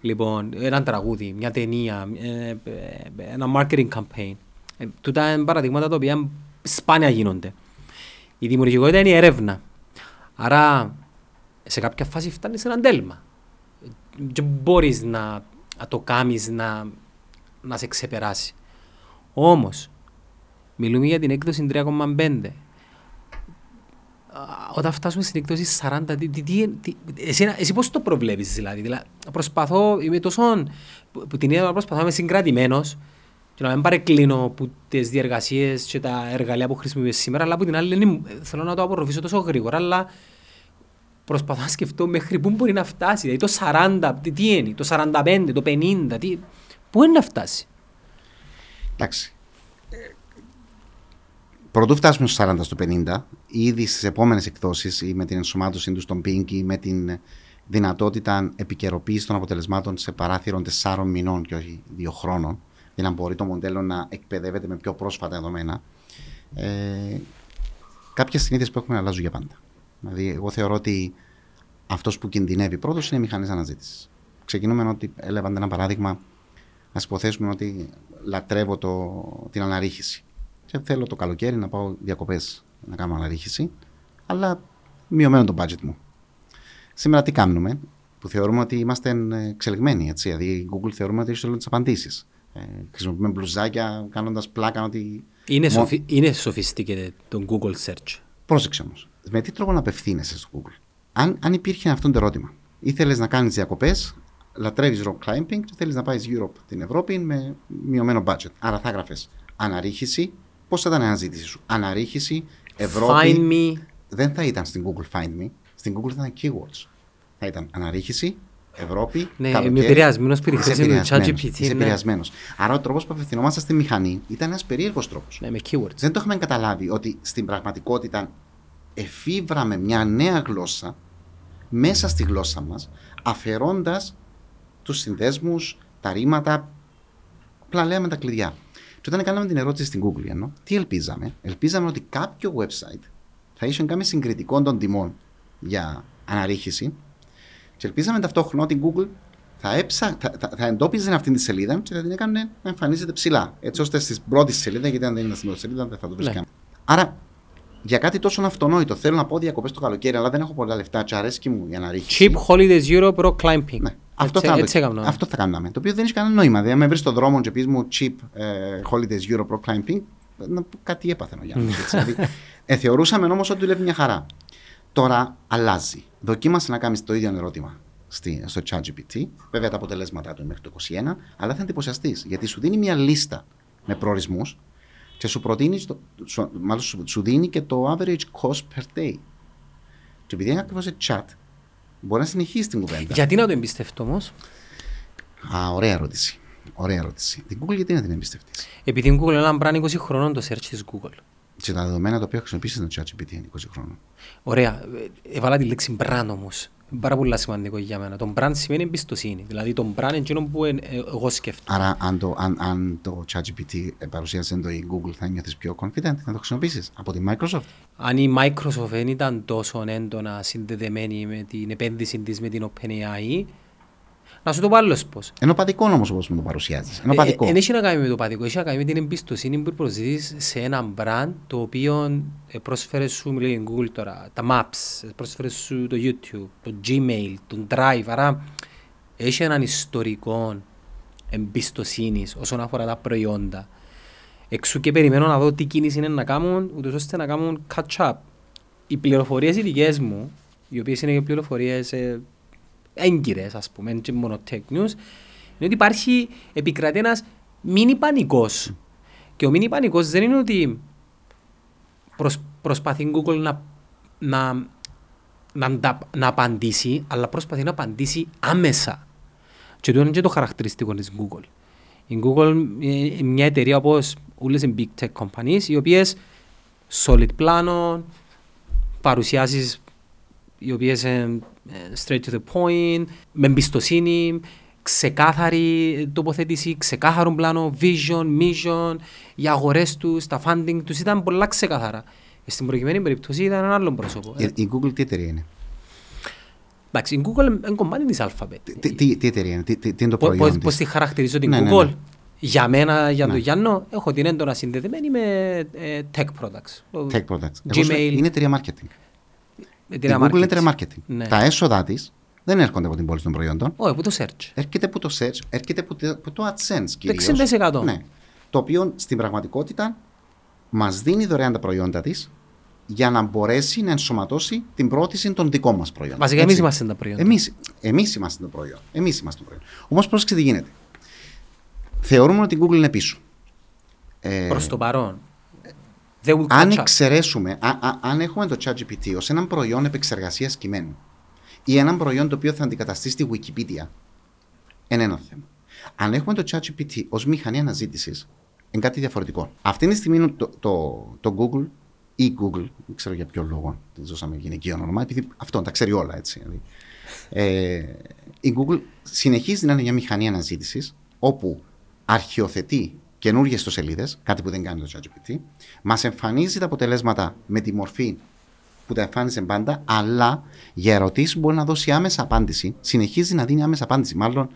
Λοιπόν, ένα τραγούδι, μια ταινία, ε, ε, ένα marketing campaign. Ε, τούτα είναι παραδείγματα τα οποία σπάνια γίνονται. Η δημιουργικότητα είναι η έρευνα. Άρα σε κάποια φάση φτάνει σε ένα τέλμα. Και μπορείς να, να, το κάνεις να, να σε ξεπεράσει. Όμως, μιλούμε για την έκδοση 3,5. όταν φτάσουμε στην εκδόση 40, τι, τι, τι, τι, εσύ, εσύ πώς το προβλέπεις δηλαδή, δηλαδή προσπαθώ, είμαι τόσο, που, που την ίδια προσπαθώ, είμαι συγκρατημένος και να μην παρεκκλίνω από τις διεργασίες και τα εργαλεία που χρησιμοποιούμε σήμερα, αλλά από την άλλη είναι, θέλω να το απορροφήσω τόσο γρήγορα, αλλά προσπαθώ να σκεφτώ μέχρι πού μπορεί να φτάσει, δηλαδή το 40, τι, τι είναι, το 45, το 50, τι, πού είναι να φτάσει; Εντάξει, Πρωτού φτάσουμε στο 40 στο 50, ήδη στις επόμενες εκδόσεις ή με την ενσωμάτωσή τους στον Pink ή με την δυνατότητα επικαιροποίησης των αποτελεσμάτων σε παράθυρο 4 μηνών και όχι 2 χρόνων, για να μπορεί το μοντέλο να εκπαιδεύεται με πιο πρόσφατα δεδομένα, ε, κάποιες συνήθειες που έχουμε αλλάζουν για πάντα. Δηλαδή, εγώ θεωρώ ότι αυτός που κινδυνεύει πρώτος είναι οι μηχανές αναζήτησης. Ξεκινούμε ότι έλαβαν ένα παράδειγμα, ας υποθέσουμε ότι λατρεύω το, την αναρρίχηση και θέλω το καλοκαίρι να πάω διακοπές να κάνω αναρρίχηση, αλλά μειωμένο το budget μου. Σήμερα τι κάνουμε, που θεωρούμε ότι είμαστε εξελιγμένοι. Έτσι. Δηλαδή, η Google θεωρούμε ότι έχει όλες τις απαντήσεις. Ε, χρησιμοποιούμε μπλουζάκια κάνοντας πλάκα ότι. Είναι, Μο... σοφι... είναι sophisticated το Google Search. Πρόσεξε όμως. Με τι τρόπο να απευθύνεσαι στο Google; Αν, αν υπήρχε αυτό το ερώτημα, ήθελες να κάνεις διακοπές, λατρεύεις rock climbing και θέλεις να πάεις Europe, την Ευρώπη, με μειωμένο budget. Άρα θα έγραφε αναρρίχηση, Πώς θα ήταν η αναζήτηση σου, Αναρρίχηση, Ευρώπη. Find me. Δεν θα ήταν στην Google Find Me. Στην Google θα ήταν keywords. Θα ήταν αναρρίχηση, Ευρώπη. Ναι, είμαι επηρεασμένος περιφέρεια με το ChatGPT. Είσαι επηρεασμένος. Άρα ο τρόπος που απευθυνόμαστε στη μηχανή ήταν ένας περίεργος τρόπος. Ναι, με keywords. Δεν το είχαμε καταλάβει ότι στην πραγματικότητα εφήβραμε μια νέα γλώσσα μέσα στη γλώσσα μας, αφαιρώντας τους συνδέσμους, τα ρήματα, απλά λέμε τα κλειδιά. Και όταν κάναμε την ερώτηση στην Google, ενώ, τι ελπίζαμε; Ελπίζαμε ότι κάποιο website θα είχε κάνει συγκριτικό των τιμών για αναρρίχηση και ελπίζαμε ταυτόχρονα ότι η Google θα, έψα, θα, θα, θα εντόπιζε αυτή τη σελίδα και θα την έκανε να εμφανίζεται ψηλά. Έτσι ώστε στη πρώτη σελίδα, γιατί αν δεν είναι στην πρώτη σελίδα δεν θα το βρίσκαμε. Ναι. Άρα για κάτι τόσο αυτονόητο. Θέλω να πω διακοπές το καλοκαίρι, αλλά δεν έχω πολλά λεφτά. Τι αρέσει μου για να ρίξει. Cheap Holidays Europe Rock Climbing. Ναι. Αυτό, θα, έτσι αυτό θα κάναμε. Το οποίο δεν έχει κανένα νόημα. Δηλαδή, αν με βρεις στον δρόμο και πεις μου cheap ε, holidays Europe rock climbing, να πω κάτι έπαθε ο Γιάννη. δηλαδή, ε, θεωρούσαμε όμως ότι δουλεύει μια χαρά. Τώρα αλλάζει. Δοκίμασε να κάνεις το ίδιο ερώτημα στη, στο ChatGPT. Βέβαια τα αποτελέσματά του μέχρι το 2021, αλλά θα εντυπωσιαστείς γιατί σου δίνει μια λίστα με προορισμούς και σου προτείνει, το, σου, μάλλον σου, σου δίνει και το average cost per day. Και επειδή είναι ακριβώς σε chat, Μπορεί να συνεχίσει την κουβέντα. Γιατί να το εμπιστευτώ όμως; Α, ωραία ερώτηση. Ωραία ερώτηση. Την Google γιατί να την εμπιστευτείς; Επειδή η Google είναι ένα brand 20 χρόνων το search της Google. Και τα δεδομένα τα οποία χρησιμοποιήσει το ChatGPT είναι 20 χρόνων. Ωραία. Έβαλα τη λέξη brand όμως πάρα πολύ σημαντικό για μένα. Το brand σημαίνει εμπιστοσύνη. Δηλαδή το brand είναι εκείνο που εγώ σκέφτομαι. Άρα αν το, αν, αν το ChatGPT παρουσίασε το η Google θα νιώθεις πιο confident να το χρησιμοποιήσεις από τη Microsoft; Αν η Microsoft δεν ήταν τόσο έντονα συνδεδεμένη με την επένδυση της με την OpenAI να σου το πω άλλος πώς. Ενώ παδικό όμως όπως μου το παρουσιάζεις. Ενώ παδικό. Δεν έχει να κάνει με το παδικό, έχει να κάνει με την εμπιστοσύνη που προσδίδεις σε ένα brand το οποίο πρόσφερε σου, μιλάει Google τώρα, τα Maps, πρόσφερε σου το YouTube, το Gmail, το Drive, άρα έχει έναν ιστορικό εμπιστοσύνης όσον αφορά τα προϊόντα. Εξού και περιμένω να δω τι κίνηση είναι να κάνουν, ούτως ώστε να κάνουν catch-up. Οι πληροφορίες οι δικές μου, οι οποίες είναι και πληροφορίες έγκυρες ας πούμε, και μόνο tech news, είναι ότι υπάρχει, επικρατεί ένας μίνι πανικός. Και ο μίνι πανικός δεν είναι ότι προσ, προσπαθεί η Google να, να, να, να, απαντήσει, αλλά προσπαθεί να απαντήσει άμεσα. Και το είναι και το χαρακτηριστικό της Google. Η Google είναι μια εταιρεία όπως όλες οι big tech companies, οι οποίες solid πλάνο, παρουσιάσεις οι οποίες είναι straight to the point, με εμπιστοσύνη, ξεκάθαρη τοποθέτηση, ξεκάθαρο πλάνο, vision, mission, οι αγορές τους, τα funding τους ήταν πολλά ξεκάθαρα. Στην προηγούμενη περίπτωση ήταν ένα άλλο πρόσωπο. Η, η Google τι εταιρεία είναι; Εντάξει, η Google είναι κομμάτι της Alphabet. Τι, τι, τι εταιρεία είναι, τι, τι, τι είναι το προϊόν Πώ της; χαρακτηρίζω την ναι, ναι Google; Ναι, ναι. Για μένα, για τον ναι. Γιάννο, έχω την έντονα συνδεδεμένη με ε, tech products. Tech products. Gmail. Είναι εταιρεία marketing. Η Google είναι εταιρεία marketing. Ναι. Τα έσοδα της δεν έρχονται από την πώληση των προϊόντων. Όχι, από το search. Έρχεται από το search, έρχεται από το, από το AdSense κυρίως. 60%. Ναι. Το οποίο στην πραγματικότητα μας δίνει δωρεάν τα προϊόντα της για να μπορέσει να ενσωματώσει την πρόθεση των δικών μας προϊόντων. Βασικά, εμείς είμαστε τα προϊόντα. Εμείς, εμείς είμαστε το προϊόν. Εμείς είμαστε το προϊόν. Όμως, πρόσεξε τι γίνεται. Θεωρούμε ότι η Google είναι πίσω. Ε, Προς το παρόν. They will αν catch up. εξαιρέσουμε, α, α, αν έχουμε το ChatGPT ως έναν προϊόν επεξεργασίας κειμένου ή έναν προϊόν το οποίο θα αντικαταστήσει τη Wikipedia, είναι ένα θέμα. Αν έχουμε το ChatGPT ως μηχανή αναζήτησης, είναι κάτι διαφορετικό. Αυτή τη στιγμή το, το, το Google ή Google, δεν ξέρω για ποιο λόγο τη δώσαμε γυναικείο όνομα, επειδή αυτό τα ξέρει όλα έτσι. Δηλαδή. Ε, η Google συνεχίζει να είναι μια μηχανή αναζήτησης όπου αρχιοθετεί καινούργιες ιστοσελίδες, κάτι που δεν κάνει το ChatGPT, μας εμφανίζει τα αποτελέσματα με τη μορφή που τα εμφάνισε πάντα, αλλά για ερωτήσεις μπορεί να δώσει άμεσα απάντηση. Συνεχίζει να δίνει άμεσα απάντηση. Μάλλον,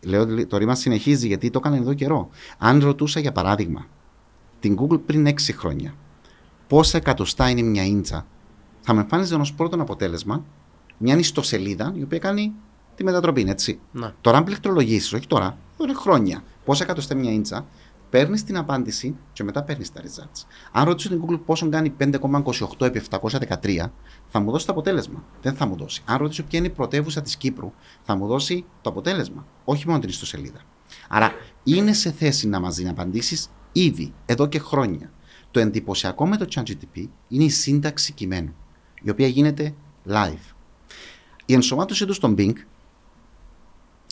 λέω ότι το ρήμα συνεχίζει γιατί το έκανε εδώ καιρό. Αν ρωτούσα για παράδειγμα την Google πριν 6 χρόνια πόσα εκατοστά είναι μια ίντσα, θα με εμφάνιζε ως πρώτο αποτέλεσμα μια ιστοσελίδα η οποία κάνει τη μετατροπή, έτσι. Να. Τώρα, αν πληκτρολογήσεις, όχι τώρα, εδώ είναι χρόνια, πόσα εκατοστά μια ίντσα, παίρνεις την απάντηση και μετά παίρνεις τα results. Αν ρωτήσω την Google πόσο κάνει 5,28 επί 713, θα μου δώσει το αποτέλεσμα. Δεν θα μου δώσει. Αν ρωτήσω ποια είναι η πρωτεύουσα της Κύπρου, θα μου δώσει το αποτέλεσμα. Όχι μόνο την ιστοσελίδα. Άρα είναι σε θέση να μας δίνει απαντήσεις ήδη, εδώ και χρόνια. Το εντυπωσιακό με το ChatGPT είναι η σύνταξη κειμένου, η οποία γίνεται live. Η ενσωμάτωσή του στον Bing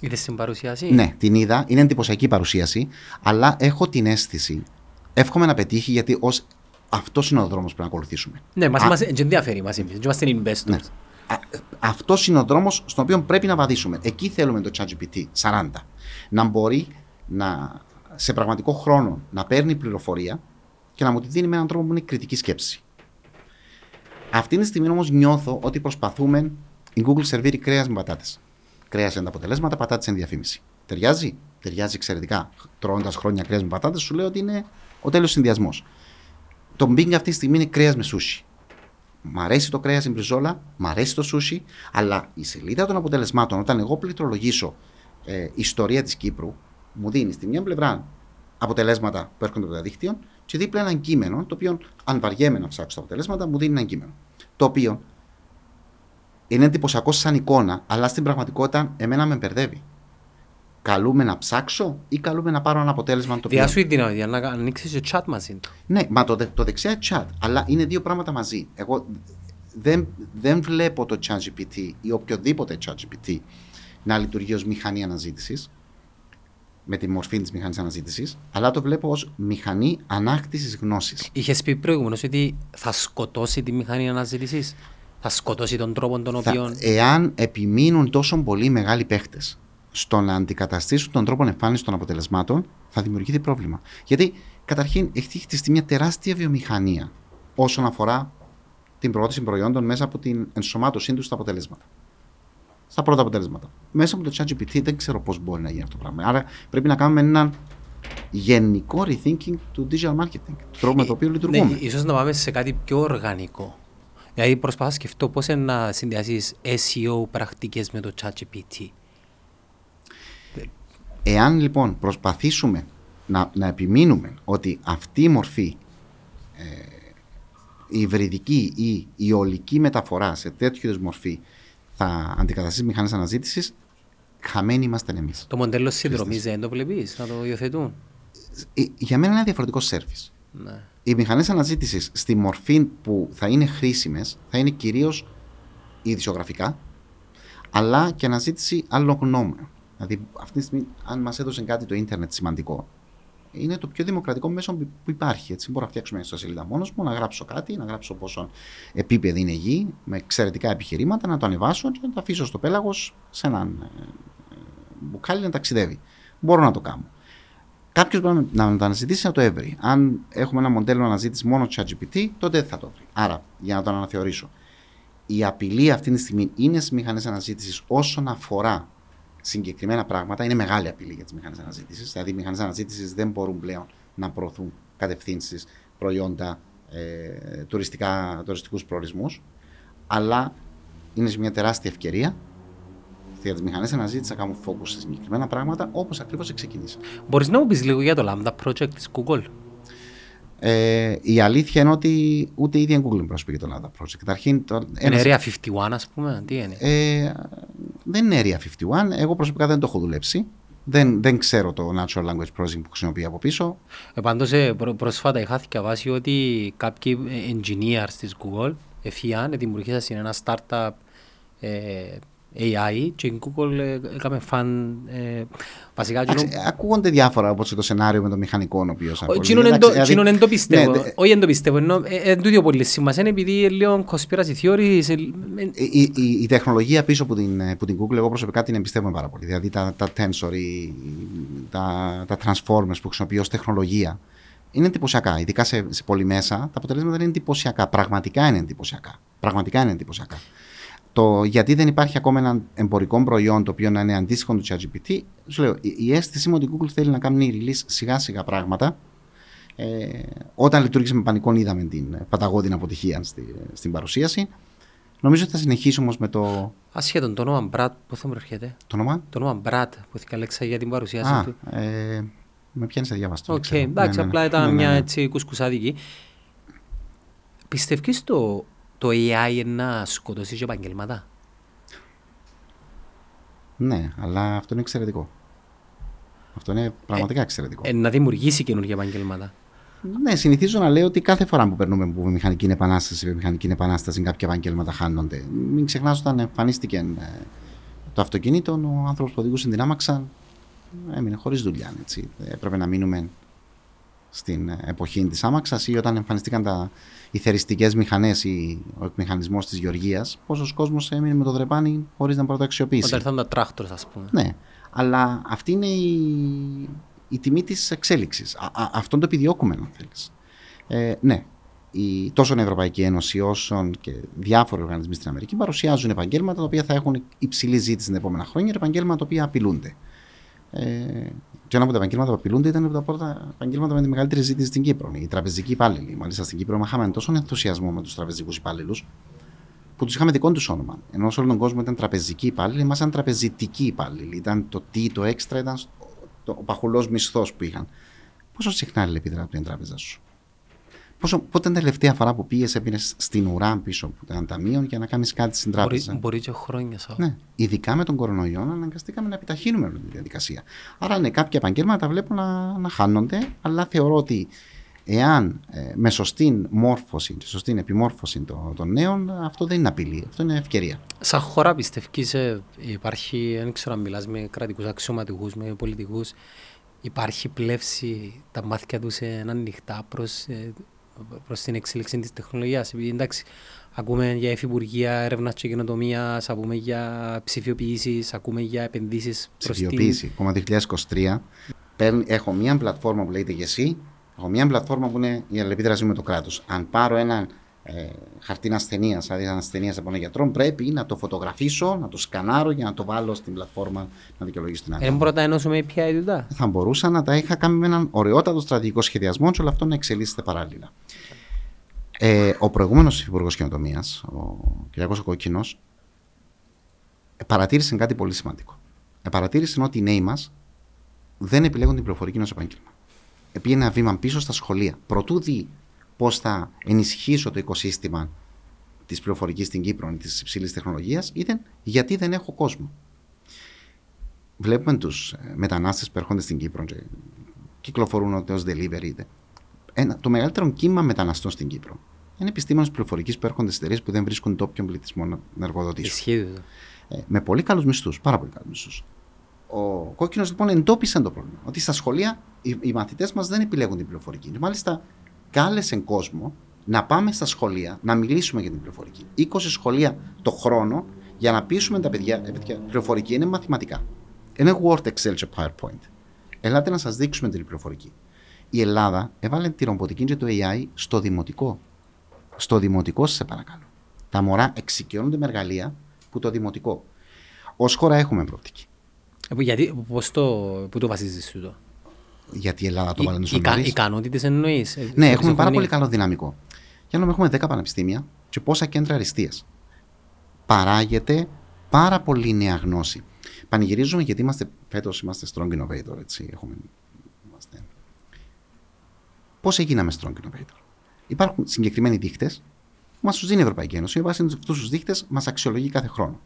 Είδες την παρουσίαση; ναι, την είδα. Είναι εντυπωσιακή παρουσίαση. Αλλά έχω την αίσθηση. Εύχομαι να πετύχει γιατί ως αυτός είναι ο δρόμος που πρέπει να ακολουθήσουμε. Ναι, μας Α- μας δεν ενδιαφέρει μας εμείς. Είμαστε investors. Ναι. Αυτός είναι ο δρόμος στον οποίο πρέπει να βαδίσουμε. Εκεί θέλουμε το ChatGPT 40. Να μπορεί να, σε πραγματικό χρόνο να παίρνει πληροφορία και να μου τη δίνει με έναν τρόπο που είναι κριτική σκέψη. Αυτή τη στιγμή όμως νιώθω ότι προσπαθούμε. Η Google σερβίρει κρέας με πατάτες. Κρέα είναι τα αποτελέσματα, πατάτες είναι διαφήμιση. Ταιριάζει; Ταιριάζει εξαιρετικά. Τρώγοντα χρόνια κρέας με πατάτες, σου λέω ότι είναι ο τέλειος συνδυασμός. Το Bing αυτή τη στιγμή είναι κρέας με σούσι. Μ' αρέσει το κρέας στην μπριζόλα, μ' αρέσει το σούσι, αλλά η σελίδα των αποτελεσμάτων, όταν εγώ πληκτρολογήσω ε, ιστορία της Κύπρου, μου δίνει στη μια πλευρά αποτελέσματα που έρχονται από το διαδίκτυο και δίπλα ένα κείμενο, το οποίο αν βαριέμαι να ψάξω τα αποτελέσματα, μου δίνει ένα κείμενο. Το οποίο είναι εντυπωσιακό σαν εικόνα, αλλά στην πραγματικότητα εμένα με μπερδεύει. Καλούμε να ψάξω ή καλούμε να πάρω ένα αποτέλεσμα το οποίο. Διά σου η δυνατότητα να ανοίξεις και chat μαζί του. Ναι, μα το, δε- το δεξιά chat, αλλά είναι δύο πράγματα μαζί. Εγώ δεν, δεν βλέπω το ChatGPT ή οποιοδήποτε ChatGPT να λειτουργεί ως μηχανή αναζήτησης με τη μορφή της μηχανής αναζήτησης, αλλά το βλέπω ως μηχανή ανάκτησης γνώσης. Είχες πει προηγουμένως ότι θα σκοτώσει τη μηχανή αναζήτησης; Θα σκοτώσει τον τρόπο τον Θα- οποίο... εάν επιμείνουν τόσο πολλοί μεγάλοι παίχτες στο να αντικαταστήσουν τον τρόπο εμφάνισης των αποτελεσμάτων, θα δημιουργηθεί πρόβλημα. Γιατί καταρχήν έχει χτιστεί μια τεράστια βιομηχανία όσον αφορά την προώθηση προϊόντων μέσα από την ενσωμάτωσή τους στα αποτελέσματα. Στα πρώτα αποτελέσματα. Μέσα από το ChatGPT δεν ξέρω πώς μπορεί να γίνει αυτό το πράγμα. Άρα πρέπει να κάνουμε έναν γενικό rethinking του digital marketing, του τρόπου με το οποίο λειτουργούμε. Ναι, ίσως να πάμε σε κάτι πιο οργανικό. Δηλαδή προσπαθώ να σκεφτώ πώς είναι να συνδυάσεις SEO πρακτικές με το ChatGPT. Εάν λοιπόν προσπαθήσουμε να, να επιμείνουμε ότι αυτή η μορφή ε, η υβριδική ή η ολική μεταφορά σε τέτοιου είδους μορφή θα αντικαταστήσει μηχανές αναζήτησης, χαμένοι είμαστε εμείς. Το μοντέλο συνδρομής δεν το βλέπεις, να το υιοθετούν. Ε, Για μένα είναι ένα διαφορετικό σερβις. Ναι. Οι μηχανές αναζήτησης στη μορφή που θα είναι χρήσιμες θα είναι κυρίως ειδησιογραφικά αλλά και αναζήτηση άλλων γνώμεων. Δηλαδή αυτή τη στιγμή αν μας έδωσε κάτι το ίντερνετ σημαντικό είναι το πιο δημοκρατικό μέσο που που υπάρχει. Έτσι. Μπορώ να φτιάξω μια ιστοσελίδα μόνος μου, να γράψω κάτι, να γράψω πόσο επίπεδη είναι η γη, με εξαιρετικά επιχειρήματα, να το ανεβάσω και να το αφήσω στο πέλαγος σε έναν ε, ε, μπουκάλι να ταξιδεύει. Μπορώ να το κάνω. Κάποιος μπορεί να να το αναζητήσει να το έβρει. Αν έχουμε ένα μοντέλο αναζήτηση μόνο ChatGPT, τότε δεν θα το βρει. Άρα, για να το αναθεωρήσω, η απειλή αυτή τη στιγμή είναι στις μηχανές αναζήτησης όσον αφορά συγκεκριμένα πράγματα. Είναι μεγάλη απειλή για τις μηχανές αναζήτησης. Δηλαδή, οι μηχανές αναζήτησης δεν μπορούν πλέον να προωθούν κατευθύνσεις, προϊόντα, ε, τουριστικά, τουριστικούς προορισμούς αλλά είναι σε μια τεράστια ευκαιρία για τις μηχανές αναζήτησης να κάνουν focus σε συγκεκριμένα πράγματα όπως ακριβώς ξεκινήσαμε. Μπορείς να μου πεις λίγο για το Lambda Project της Google; Ε, η αλήθεια είναι ότι ούτε η ίδια Google πρόσφυγε το Lada Project. Καταρχήν, το, είναι Area 51, ας πούμε, τι είναι; Ε, δεν είναι Area 51. Εγώ προσωπικά δεν το έχω δουλέψει. Δεν, δεν ξέρω το Natural Language Processing που χρησιμοποιεί από πίσω. Ε, Πάντως ε, πρόσφατα είχα διαβάσει ότι κάποιοι engineers της Google εφιάν δημιουργήσαν ένα startup ε, AI και η Google ε, έκαμε φαν ε, βασικά Άξι, ακούγονται διάφορα όπως το σενάριο με το μηχανικό ο οποίος Εκείνον δηλαδή- δεν το πιστεύω, ναι, όχι δεν το πιστεύω εν τούτο πολύς σημασίας επειδή λίγο conspiracy theory η, η, η, τεχνολογία πίσω από την, που την Google εγώ προσωπικά την εμπιστεύομαι πάρα πολύ δηλαδή τα, τα tensor, τα, τα transformers που χρησιμοποιεί ως τεχνολογία είναι εντυπωσιακά. Ειδικά σε, σε πολυμέσα, τα αποτελέσματα είναι εντυπωσιακά. Πραγματικά είναι εντυπωσιακά. Πραγματικά είναι εντυπωσιακά. Το γιατί δεν υπάρχει ακόμα ένα εμπορικό προϊόν το οποίο να είναι αντίστοιχο του ChatGPT, σου λέω, η, η αίσθηση μου ότι η Google θέλει να κάνει release σιγά σιγά πράγματα. Ε, όταν λειτούργησε με πανικό, είδαμε την παταγώδη αποτυχία στη, στην παρουσίαση. Νομίζω ότι θα συνεχίσει όμως με το. Άσχετο, το όνομα Bard, πώ θα μου έρχεται; Το όνομα; Το όνομα Bard που θα καλέξα για την παρουσίαση Α, του. Ε, με πιάνει σε διάβαστο. OK, okay, εντάξει, ναι, ναι, απλά ναι. ήταν ναι, μια έτσι κουσκουσάδικη. Πιστεύεις το, το AI να σκοτώσει και επαγγελματά. Ναι, αλλά αυτό είναι εξαιρετικό. Αυτό είναι πραγματικά ε, εξαιρετικό. Ε, να δημιουργήσει καινούργια επαγγέλματα. Ναι, συνηθίζω να λέω ότι κάθε φορά που περνούμε από μηχανική επανάσταση, μηχανική επανάσταση, κάποια επαγγέλματα χάνονται. Μην ξεχνάς όταν εμφανίστηκε ε, το αυτοκίνητο, ο άνθρωπος που οδηγούσε την άμαξα έμεινε χωρίς δουλειά. Έτσι. Έπρεπε να μείνουμε στην εποχή της άμαξας ή όταν εμφανιστήκαν τα, οι θεριστικές μηχανές ή ο εκμηχανισμός της γεωργίας, πόσος κόσμος έμεινε με το δρεπάνι χωρίς να πρώτα αξιοποιήσει. Όταν ήρθαν τα τρακτέρ, ας πούμε. Ναι. Αλλά αυτή είναι η, η τιμή της εξέλιξης. Αυτό το επιδιώκουμε, αν θέλεις. Ε, ναι. Η, τόσο η Ευρωπαϊκή Ένωση όσο και διάφοροι οργανισμοί στην Αμερική παρουσιάζουν επαγγέλματα τα οποία θα έχουν υψηλή ζήτηση την επόμενα χρόνια, επαγγέλματα τα οποία απειλούνται. Ε, και ένα από τα επαγγέλματα που απειλούνται ήταν από τα πρώτα επαγγέλματα με τη μεγαλύτερη ζήτηση στην Κύπρο. Οι τραπεζικοί υπάλληλοι. Μάλιστα στην Κύπρο είχαμε τόσο ενθουσιασμό με τους τραπεζικούς υπάλληλους που τους είχαμε δικό τους όνομα. Ενώ σε όλο τον κόσμο ήταν τραπεζικοί υπάλληλοι, εμά ήταν τραπεζιτικοί υπάλληλοι. Ήταν το τι, το έξτρα, ήταν ο παχουλός μισθός που είχαν. Πόσο συχνά επιδρά την τράπεζα σου; Πόσο, πότε ήταν την τελευταία φορά που πήγες, έπινε στην ουρά πίσω από το ταμείο για να κάνεις κάτι στην τράπεζα; Μπορεί, μπορεί και χρόνια σαν. Ναι. Ειδικά με τον κορονοϊό αναγκαστήκαμε να επιταχύνουμε τη διαδικασία. Άρα ναι, κάποια επαγγέλματα βλέπω να, να χάνονται, αλλά θεωρώ ότι εάν ε, με σωστή μόρφωση, σωστή επιμόρφωση των, των νέων, αυτό δεν είναι απειλή, αυτό είναι ευκαιρία. Σαν χώρα πιστεύεις υπάρχει, δεν ξέρω αν μιλάς με κρατικούς αξιωματικούς, με πολιτικούς, υπάρχει πλεύση τα μάτια τους είναι ανοιχτά προς ε, προς την εξέλιξη της τεχνολογίας. Επειδή εντάξει, ακούμε για εφηβουργία έρευνας και καινοτομίας, ακούμε για ψηφιοποιήσεις, ακούμε για επενδύσεις. Ψηφιοποίηση. Ακόμα το 2023 έχω μια πλατφόρμα που λέγεται Γεσί, έχω μια πλατφόρμα που είναι η αλληλεπίδραση με το κράτος. Αν πάρω έναν ε, χαρτί ασθενείας, δηλαδή ασθενείας από έναν γιατρό, πρέπει να το φωτογραφίσω, να το σκανάρω για να το βάλω στην πλατφόρμα να δικαιολογήσω την αγορά. Δεν μπορώ να τα ενώσουμε πια η Θα μπορούσα να τα είχα κάνει με έναν ωραιότατο στρατηγικό σχεδιασμό και όλο αυτό να εξελίσσεται παράλληλα. Ε, ο προηγούμενος Υπουργό Κοινοτομία, ο κ. Κόκκινος, παρατήρησε κάτι πολύ σημαντικό. Ε, παρατήρησε ότι οι νέοι μας δεν επιλέγουν την πληροφορική ω επάγγελμα. Επήγαινε ένα βήμα πίσω στα σχολεία. Προτού δει πώς θα ενισχύσω το οικοσύστημα της πληροφορικής στην Κύπρο, της υψηλής τεχνολογίας, ήταν γιατί δεν έχω κόσμο. Βλέπουμε τους ε, μετανάστες που έρχονται στην Κύπρο και κυκλοφορούν ως delivery. Ένα, το μεγαλύτερο κύμα μεταναστών στην Κύπρο είναι επιστήμονες πληροφορικής που έρχονται στις εταιρείες που δεν βρίσκουν τόπιον πληθυσμό να εργοδοτήσουν. Ισχύει. Ε, με πολύ καλούς μισθούς, πάρα πολύ καλούς μισθούς. Ο κόκκινος λοιπόν εντόπισε το πρόβλημα. Ότι στα σχολεία οι, οι μαθητές μας δεν επιλέγουν την πληροφορική. μάλιστα κάλεσε κόσμο να πάμε στα σχολεία να μιλήσουμε για την πληροφορική. 20 σχολεία το χρόνο για να πείσουμε τα παιδιά. Ε, παιδιά πληροφορική είναι μαθηματικά. Είναι Word, Excel και PowerPoint. Ελάτε να σας δείξουμε την πληροφορική. Η Ελλάδα έβαλε τη ρομποτική και το AI στο δημοτικό. Στο δημοτικό, σε παρακαλώ. Τα μωρά εξοικειώνονται με εργαλεία που το δημοτικό. Ω χώρα έχουμε προοπτική. Ε, γιατί, πώς το, πού το βασίζεις τούτο; Γιατί η Ελλάδα το βάλει στο Οι ικανότητε εννοείς. Ε, ναι, έχουμε πάρα πολύ καλό δυναμικό. Για να έχουμε 10 πανεπιστήμια και πόσα κέντρα αριστείας. Παράγεται πάρα πολύ νέα γνώση. Πανηγυρίζουμε γιατί είμαστε φέτος είμαστε strong innovator. Έτσι. Έχουμε, είμαστε Πώς έγιναμε strong innovator; Υπάρχουν συγκεκριμένοι δείκτες που μας τους δίνει η Ευρωπαϊκή Ένωση. Με βάση αυτούς τους δείκτες μας αξιολογεί κάθε χρόνο.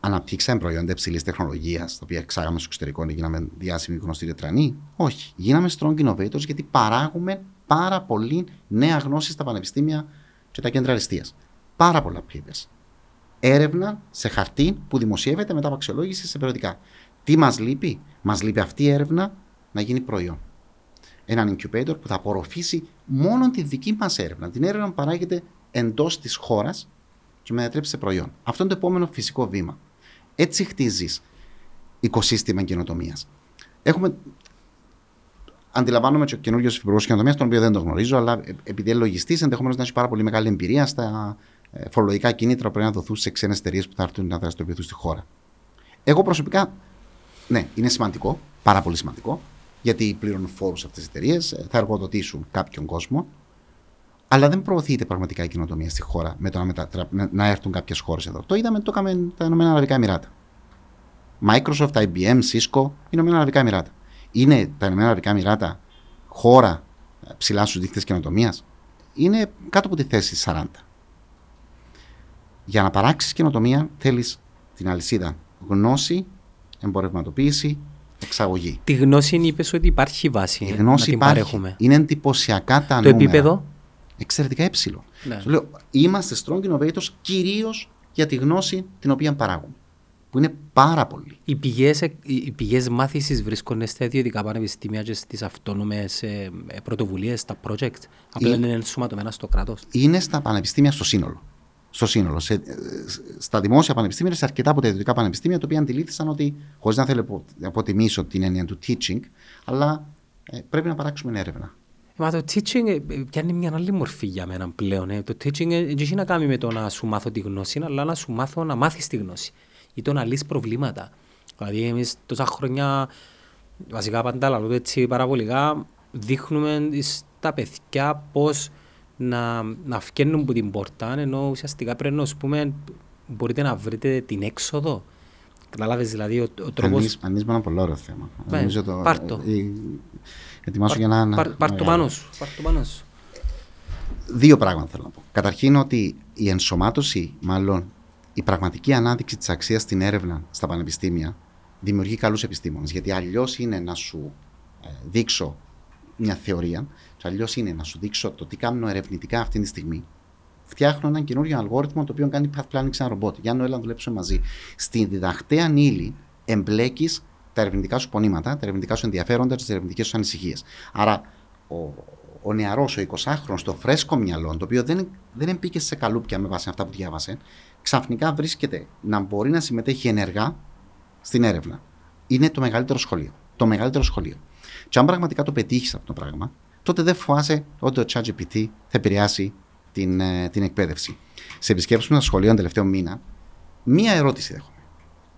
Αναπτύξαμε προϊόντα υψηλής τεχνολογίας, τα οποία εξάγαμε στο εξωτερικό και γίναμε διάσημοι γνωστοί τετρανοί; Όχι. Γίναμε strong innovators γιατί παράγουμε πάρα πολύ νέα γνώση στα πανεπιστήμια και τα κέντρα αριστείας. Πάρα πολλά papers. Έρευνα σε χαρτί που δημοσιεύεται μετά από αξιολόγηση σε περιοδικά. Τι μας λείπει, μας λείπει αυτή η έρευνα να γίνει προϊόν. Έναν incubator που θα απορροφήσει μόνο τη δική μας έρευνα. Την έρευνα που παράγεται εντός της χώρας και μετατρέψει σε προϊόν. Αυτό είναι το επόμενο φυσικό βήμα. Έτσι χτίζεις οικοσύστημα καινοτομίας. Έχουμε. Αντιλαμβάνομαι και ο καινούριο υπουργό καινοτομίας, τον οποίο δεν τον γνωρίζω, αλλά επειδή είναι λογιστής, ενδεχομένως να έχει πάρα πολύ μεγάλη εμπειρία στα ε, φορολογικά κίνητρα που πρέπει να δοθούν σε ξένες εταιρείες που θα έρθουν να δραστηριοποιηθούν στη χώρα. Εγώ προσωπικά, ναι, είναι σημαντικό, πάρα πολύ σημαντικό, γιατί πληρώνουν φόρους αυτές τις εταιρείες, ε, θα εργοδοτήσουν κάποιον κόσμο, αλλά δεν προωθείται πραγματικά η κοινοτομία στη χώρα με το να, μετατρα... να έρθουν κάποιες χώρες εδώ. Το είδαμε, το έκαμε τα Ηνωμένα Αραβικά Εμμυράτα. Microsoft, IBM, Cisco, Ηνωμένα Αραβικά Εμμυράτα. Είναι τα Ηνωμένα Αραβικά Εμμυράτα χώρα ε, ψηλά στους δείκτες καινοτομίας; Είναι κάτω από τη θέση 40. Για να παράξεις καινοτομία θέλεις την αλυσίδα γνώση, εμπορευματοποίηση, εξαγωγή. Τη γνώση είπες ότι υπάρχει βάση. Η γνώση υπάρχει. Παρέχουμε. Είναι εντυπωσιακά τα το επίπεδο; Εξαιρετικά έψιλο. Ναι. λέω, είμαστε strong innovators κυρίως για τη γνώση την οποία παράγουμε. Που είναι πάρα πολύ. Οι πηγές οι πηγές μάθησης βρίσκονται στα ιδιωτικά πανεπιστήμια και στις αυτόνομες ε, πρωτοβουλίες, στα project. Απλά είναι ενσωματωμένα στο κράτος. Είναι στα πανεπιστήμια στο σύνολο στο σύνολο. Σε, στα δημόσια πανεπιστήμια, σε αρκετά από τα ιδιωτικά πανεπιστήμια, τα οποία αντιλήφθησαν ότι, χωρίς να θέλω να αποτιμήσω την έννοια του teaching, αλλά ε, πρέπει να παράξουμε έρευνα. Ε, μα το teaching ε, πιάνει μια άλλη μορφή για μένα πλέον. Ε. Το teaching δεν έχει να κάνει με το να σου μάθω τη γνώση, αλλά να σου μάθω να μάθεις τη γνώση ή το να λύσεις προβλήματα. Δηλαδή, εμείς τόσα χρόνια, βασικά πάντα λαλό έτσι παραβολικά, δείχνουμε στα παιδιά πώς να, να φκένουν από την πόρτα, ενώ ουσιαστικά πρέπει να πούμε, μπορείτε να βρείτε την έξοδο. Καταλάβεις δηλαδή ο, ο τρόπος... Ανοίγουμε ένα πολύ ωραίο θέμα. Ναι, το, πάρ' το. Ε, ετοιμάσου για να... Πάρ, πάρ' το πάνω σου. Πάρ' το πάνω σου. Δύο πράγματα θέλω να πω. Καταρχήν ότι η ενσωμάτωση, μάλλον η πραγματική ανάδειξη της αξίας στην έρευνα στα πανεπιστήμια δημιουργεί καλούς επιστήμονες. Γιατί αλλιώς είναι να σου ε, δείξω μια θεωρία Αλλιώς είναι να σου δείξω το τι κάνω ερευνητικά αυτή τη στιγμή. Φτιάχνω έναν καινούριο αλγόριθμο το οποίο κάνει path planning σε ένα ρομπότ. Για να έλα να δουλέψουμε μαζί. Στην διδαχτέα ύλη εμπλέκεις τα ερευνητικά σου πονήματα, τα ερευνητικά σου ενδιαφέροντα, τις ερευνητικές σου ανησυχίες. Άρα, ο, ο νεαρός, ο 20χρονο, το φρέσκο μυαλό, το οποίο δεν, δεν εμπίκε σε καλούπια με βάση αυτά που διάβασε, ξαφνικά βρίσκεται να μπορεί να συμμετέχει ενεργά στην έρευνα. Είναι το μεγαλύτερο σχολείο. Το μεγαλύτερο σχολείο. Και αν πραγματικά το πετύχεις αυτό το πράγμα, τότε δεν φοβάσαι ότι το ChatGPT θα επηρεάσει την, ε, την εκπαίδευση. Σε επισκέψεις στα σχολείο τον τελευταίο μήνα, μία ερώτηση έχουμε.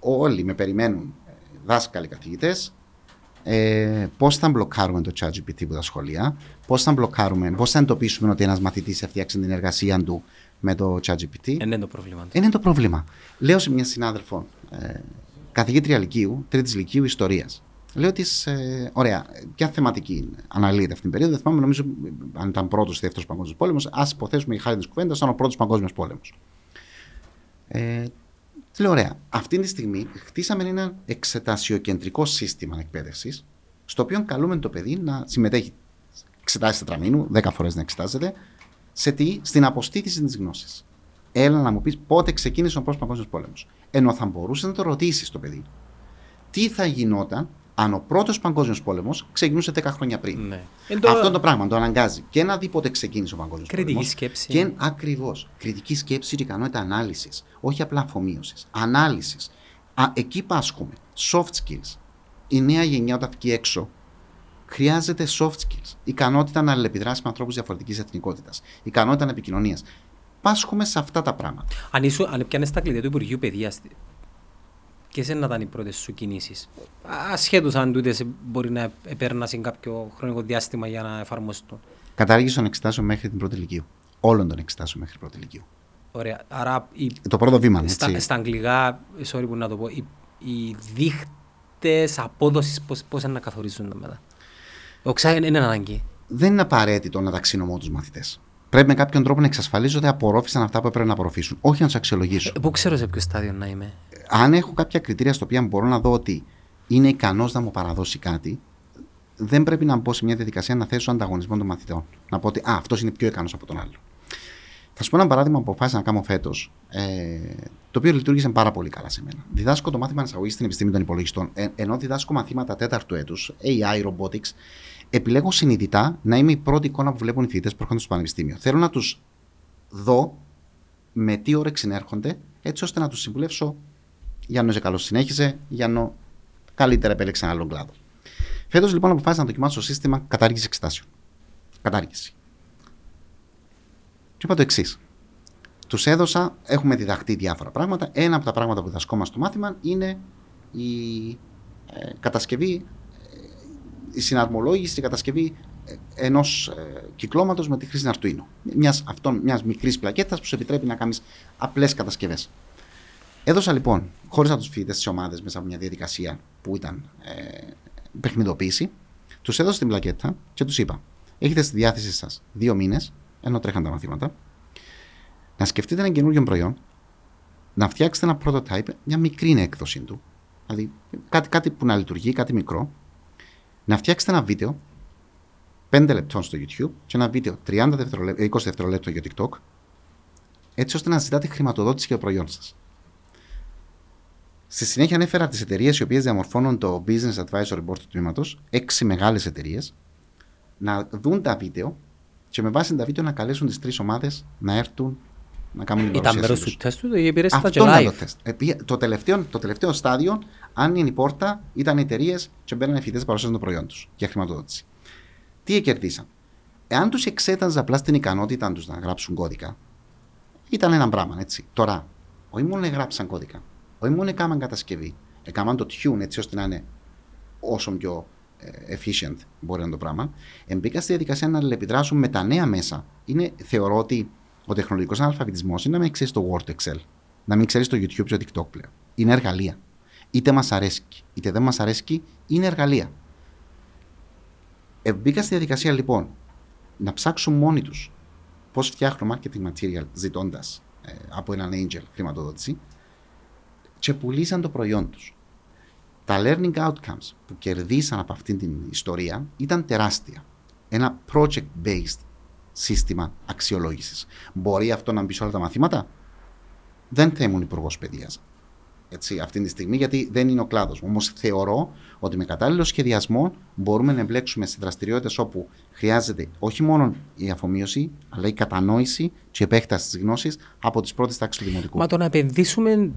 Όλοι με περιμένουν ε, δάσκαλοι καθηγητές, ε, πώς θα μπλοκάρουμε το ChatGPT από τα σχολεία, πώς θα μπλοκάρουμε, πώς θα εντοπίσουμε ότι ένας μαθητής θα φτιάξει την εργασία του με το ChatGPT. Είναι το πρόβλημα. Είναι το πρόβλημα. Λέω σε μια συνάδελφο, ε, καθηγήτρια Λυκείου, τρίτης Λυκείου Ιστορίας. Λέω της, ε, ωραία, ποια θεματική αναλύεται αυτή την περίοδο. Δεν θυμάμαι, νομίζω, αν ήταν πρώτος ή δεύτερος παγκόσμιος πόλεμος. Α υποθέσουμε η χάρη της κουβέντας, ήταν ο πρώτος παγκόσμιος πόλεμος. Ε, λέω, ωραία, αυτή τη στιγμή χτίσαμε ένα εξετασιοκεντρικό σύστημα εκπαίδευσης, στο οποίο καλούμε το παιδί να συμμετέχει εξετάσεις τετραμήνου, 10 φορές να εξετάζεται, σε τι, στην αποστήθηση της γνώσης. Έλα να μου πεις πότε ξεκίνησε ο πρώτος παγκόσμιος πόλεμος. Ενώ θα μπορούσε να το ρωτήσεις το παιδί τι θα γινόταν αν ο πρώτος παγκόσμιος πόλεμος ξεκινούσε 10 χρόνια πριν. Ναι. Αυτό το πράγμα το αναγκάζει και να δει πότε ξεκίνησε ο παγκόσμιος πόλεμος. Κριτική σκέψη. Και ακριβώς. Κριτική σκέψη και ικανότητα ανάλυσης. Όχι απλά αφομοίωσης. Ανάλυσης. Εκεί πάσχουμε. Soft skills. Η νέα γενιά όταν βγει έξω χρειάζεται soft skills. Ικανότητα να αλληλεπιδράσει με ανθρώπους διαφορετικής εθνικότητας. Ικανότητα επικοινωνίας. Πάσχουμε σε αυτά τα πράγματα. Αν, ήσου, αν πιάνε τα κλειδιά του Υπουργείου Παιδείας και σε να ήταν οι πρώτες σου κινήσεις. Ασχέτως αν τούτες μπορεί να επέρνασαι κάποιο χρονικό διάστημα για να εφαρμοστούν. Κατάργηση των εξετάσεων μέχρι την πρώτη ηλικίου. Όλων των εξετάσεων μέχρι την πρώτη ηλικίου. Ωραία. Άρα. Η... Το πρώτο βήμα. Στα, στα αγγλικά, sorry που να το πω, οι, οι δείχτες απόδοσης πώ να καθορίζουν τα μετά; Ο ξά είναι ανάγκη. δεν είναι απαραίτητο να ταξινομώ τους μαθητές. Πρέπει με κάποιον τρόπο να εξασφαλίζω ότι απορρόφησαν αυτά που έπρεπε να απορροφήσουν, όχι να τους αξιολογήσω. Ε, πού ξέρω σε ποιο στάδιο να είμαι. Αν έχω κάποια κριτήρια στο οποίο μπορώ να δω ότι είναι ικανός να μου παραδώσει κάτι, δεν πρέπει να μπω σε μια διαδικασία να θέσω ανταγωνισμό των μαθητών. Να πω ότι αυτός είναι πιο ικανός από τον άλλο. Θα σου πω ένα παράδειγμα που αποφάσισα να κάνω φέτος, ε, το οποίο λειτουργήσε πάρα πολύ καλά σε μένα. Διδάσκω το μάθημα ανασαγωγή στην επιστήμη των υπολογιστών, ε, ενώ διδάσκω μαθήματα τέταρτου έτους, AI, robotics, επιλέγω συνειδητά να είμαι η πρώτη εικόνα που βλέπουν οι φοιτητές που έρχονται στο πανεπιστήμιο. Θέλω να τους δω με τι όρεξη έρχονται, έτσι ώστε να τους συμβουλεύσω για να είσαι καλό συνέχισε, για να καλύτερα επέλεξε ένα άλλο κλάδο. Φέτος λοιπόν αποφάσισα να δοκιμάσω το σύστημα κατάργησης εξετάσεων. Κατάργηση. Και είπα το εξής. Τους έδωσα, έχουμε διδαχτεί διάφορα πράγματα. Ένα από τα πράγματα που διδασκόμαστε στο μάθημα είναι η ε, κατασκευή, ε, η συναρμολόγηση, η κατασκευή ε, ενός ε, κυκλώματος με τη χρήση Arduino. Μιας μιας μικρής πλακέτας που σου επιτρέπει να κάνεις απλές κατασκευές. Έδωσα λοιπόν, χωρίς να τους φύγετε στι ομάδες μέσα από μια διαδικασία που ήταν ε, παιχνιδοποίηση, τους έδωσα την πλακέτα και τους είπα: Έχετε στη διάθεσή σας δύο μήνες ενώ τρέχαν τα μαθήματα, να σκεφτείτε ένα καινούριο προϊόν, να φτιάξετε ένα prototype, μια μικρή έκδοση του, δηλαδή κάτι, κάτι που να λειτουργεί, κάτι μικρό, να φτιάξετε ένα βίντεο 5 λεπτών στο YouTube και ένα βίντεο 30 δευτερολέπτων, 20 δευτερολέπτων για TikTok, έτσι ώστε να ζητάτε χρηματοδότηση για το προϊόν σας. Στη συνέχεια ανέφερα τις εταιρείες οι οποίες διαμορφώνουν το Business Advisory Board του τμήματος, έξι μεγάλες εταιρείες, να δουν τα βίντεο και με βάση τα βίντεο να καλέσουν τις τρεις ομάδες να έρθουν να κάνουν την Ήταν μέρος του τεστ του ή πήρε Αυτό ήταν το τεστ. Ε, το, τελευταίο, το τελευταίο στάδιο, αν είναι η πόρτα, ήταν οι εταιρείες και μπαίνουν φοιτητές παρουσίαζαν το προϊόν τους για χρηματοδότηση. Τι κερδίσαν. Εάν τους εξέταζα απλά στην ικανότητα τους να γράψουν κώδικα, ήταν ένα πράγμα, έτσι. Τώρα, όχι μόνο γράψαν κώδικα, όχι μόνο έκαναν κατασκευή, έκαναν το tune έτσι ώστε να είναι όσο πιο ε, efficient μπορεί να είναι το πράγμα. Εμπήκα στη διαδικασία να αλληλεπιδράσουν με τα νέα μέσα. Είναι, θεωρώ ότι ο τεχνολογικός αναλφαβητισμός είναι να μην ξέρεις το Word Excel, να μην ξέρεις το YouTube και το TikTok πλέον. Είναι εργαλεία. Είτε μας αρέσει, είτε δεν μας αρέσει, είναι εργαλεία. Εμπήκα στη διαδικασία λοιπόν να ψάξουν μόνοι τους πώς φτιάχνουν marketing material ζητώντας ε, από έναν angel χρηματοδότηση και πουλήσαν το προϊόν τους τα learning outcomes που κερδίσαν από αυτήν την ιστορία ήταν τεράστια. Ένα project-based σύστημα αξιολόγησης. Μπορεί αυτό να μπει σε όλα τα μαθήματα; Δεν θα ήμουν υπουργός παιδείας αυτή τη στιγμή, γιατί δεν είναι ο κλάδος. Όμως θεωρώ ότι με κατάλληλο σχεδιασμό μπορούμε να εμπλέξουμε σε δραστηριότητες όπου χρειάζεται όχι μόνο η αφομοίωση, αλλά η κατανόηση και η επέκταση της γνώσης από τις πρώτες τάξεις του δημοτικού. Μα το να επενδύσουμε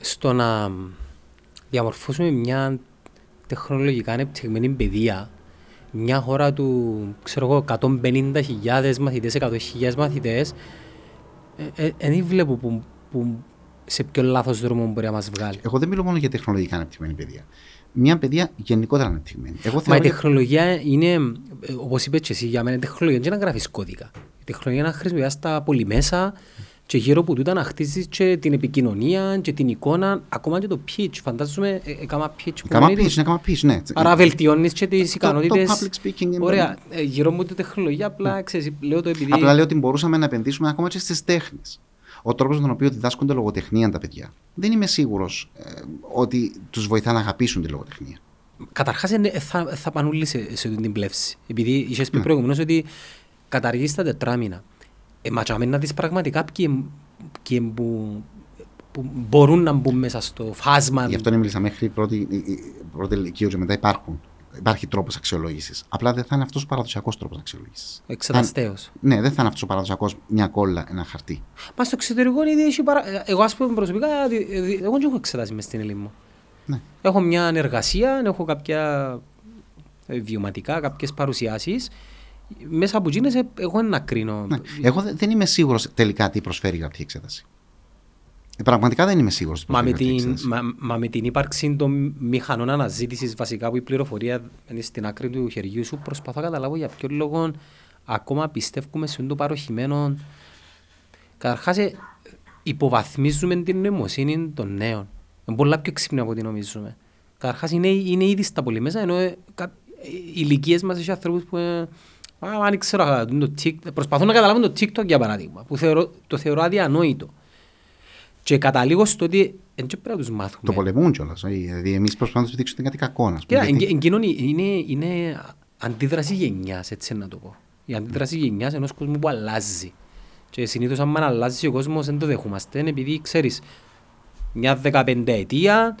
στο να διαμορφώσουμε μια τεχνολογικά ανεπτυγμένη παιδεία, μια χώρα του, ξέρω εγώ, 150.000 μαθητές, 100.000 μαθητές, δεν ε, ε, βλέπω που, που, σε ποιο λάθος δρόμο μπορεί να μας βγάλει. Εγώ δεν μιλώ μόνο για τεχνολογικά ανεπτυγμένη παιδεία. Μια παιδεία γενικότερα ανεπτυγμένη. Εγώ Μα η τεχνολογία είναι, ε, όπως είπες και εσύ, για μένα η τεχνολογία δεν είναι να γράφεις κώδικα. Η τεχνολογία είναι να χρησιμοποιήσει τα πολυμέσα, και γύρω από τούτα να χτίσει και την επικοινωνία και την εικόνα, ακόμα και το pitch. Φαντάζομαι, ε, έκανα pitch. Έκανα pitch, έκανα pitch, ναι. Άρα βελτιώνεις και τις ικανότητε. Το public speaking. Ωραία. Ε, γύρω από την τεχνολογία, απλά ναι. ξέρεις, λέω το επειδή. Απλά λέω ότι μπορούσαμε να επενδύσουμε ακόμα και στις τέχνες. Ο τρόπος με τον οποίο διδάσκονται λογοτεχνία τα παιδιά. Δεν είμαι σίγουρος ε, ότι τους βοηθά να αγαπήσουν τη λογοτεχνία. Καταρχάς, θα, θα πάνε σε, σε την πλεύση. Επειδή είχες πει ναι. προηγουμένως ότι καταργήσει τα τετράμινα. Ε, μα να δεις πραγματικά ποιοι, ποιοι που, που μπορούν να μπουν μέσα στο φάσμα. Γι' αυτό μίλησα μέχρι πρώτη, πρώτη ηλικία και μετά υπάρχουν. Υπάρχει τρόπος αξιολόγησης. Απλά δεν θα είναι αυτός ο παραδοσιακός τρόπος αξιολόγησης. Εξεταστέο. Ναι, δεν θα είναι αυτός ο παραδοσιακός μια κόλλα, ένα χαρτί. Μα στο εξωτερικό είναι ήδη παρα... Εγώ, ας πούμε, προσωπικά, εγώ δεν έχω εξετάσει μες στην Ελλάδα μου. Ναι. Έχω μια εργασία, έχω κάποια βιωματικά, κάποιες παρουσιάσεις μέσα από εκείνες ε, εγώ να κρίνω. Ναι. Εγώ δεν είμαι σίγουρος τελικά τι προσφέρει η γραπτή εξέταση. Ε, πραγματικά δεν είμαι σίγουρος. Μα, με την, μα, μα με την ύπαρξη των μηχανών αναζήτησης, βασικά που η πληροφορία είναι στην άκρη του χεριού σου, προσπαθώ να καταλάβω για ποιο λόγο ακόμα πιστεύουμε σε το παροχημένο. Καταρχάς, ε, υποβαθμίζουμε την νοημοσύνη των νέων. Είναι πολλά πιο ξύπνη από ό,τι νομίζουμε. Καταρχάς, είναι, είναι ήδη στα πολύ μέσα, ενώ οι ηλικίες μας έχει ανθρώπους που Μα αν ξέρω, το TikTok, προσπαθώ να καταλάβω το TikTok για παράδειγμα, που θεωρώ, το θεωρώ αδιανόητο. Και καταλήγω στο ότι δεν πρέπει να τους μάθουμε. Το πολεμούν κιόλας. Δηλαδή εμείς προσπαθούμε να τους δείξουμε κάτι κακό. Κοίτα, εκείνον είναι, είναι αντίδραση γενιάς, έτσι να το πω. Η αντίδραση γενιάς ενός κόσμου που αλλάζει. Και συνήθως αν αλλάζει ο κόσμος δεν το δεχόμαστε, επειδή ξέρεις, μια δεκαπέντε ετία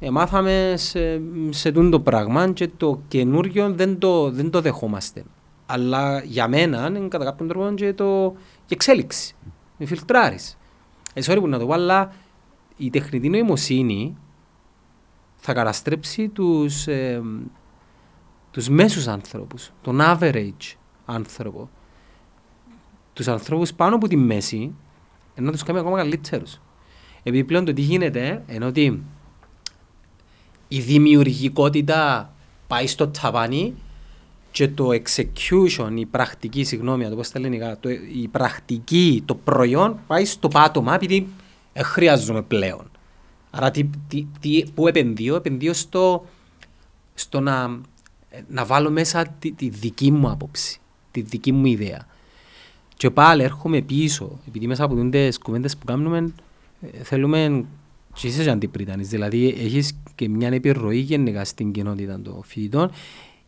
ε, μάθαμε σε, σε το πράγμα και το καινούριο δεν το, δεν το δεχόμαστε. Αλλά για μένα είναι κατά κάποιον τρόπο και το και εξέλιξη. Με φιλτράρεις. Ε, sorry που να το πω, αλλά η τεχνητή νοημοσύνη θα καταστρέψει τους, ε, τους μέσους ανθρώπους, τον average άνθρωπο. Τους ανθρώπους πάνω από τη μέση, να τους κάνει ακόμα καλύτερους. Επειδή πλέον το τι γίνεται, ενώ ότι η δημιουργικότητα πάει στο ταβάνι και το execution, η πρακτική, συγγνώμη, το πω στα ελληνικά, το, η πρακτική, το προϊόν πάει στο πάτωμα επειδή χρειάζομαι πλέον. Άρα τι, τι, τι, πού επενδύω, επενδύω στο, στο να, να βάλω μέσα τη, τη, δική μου άποψη, τη δική μου ιδέα. Και πάλι έρχομαι πίσω, επειδή μέσα από τις κουβέντες που κάνουμε ε, θέλουμε και είσαι αντιπρίτανης, δηλαδή έχεις και μια επιρροή γενικά στην κοινότητα των φοιτητών,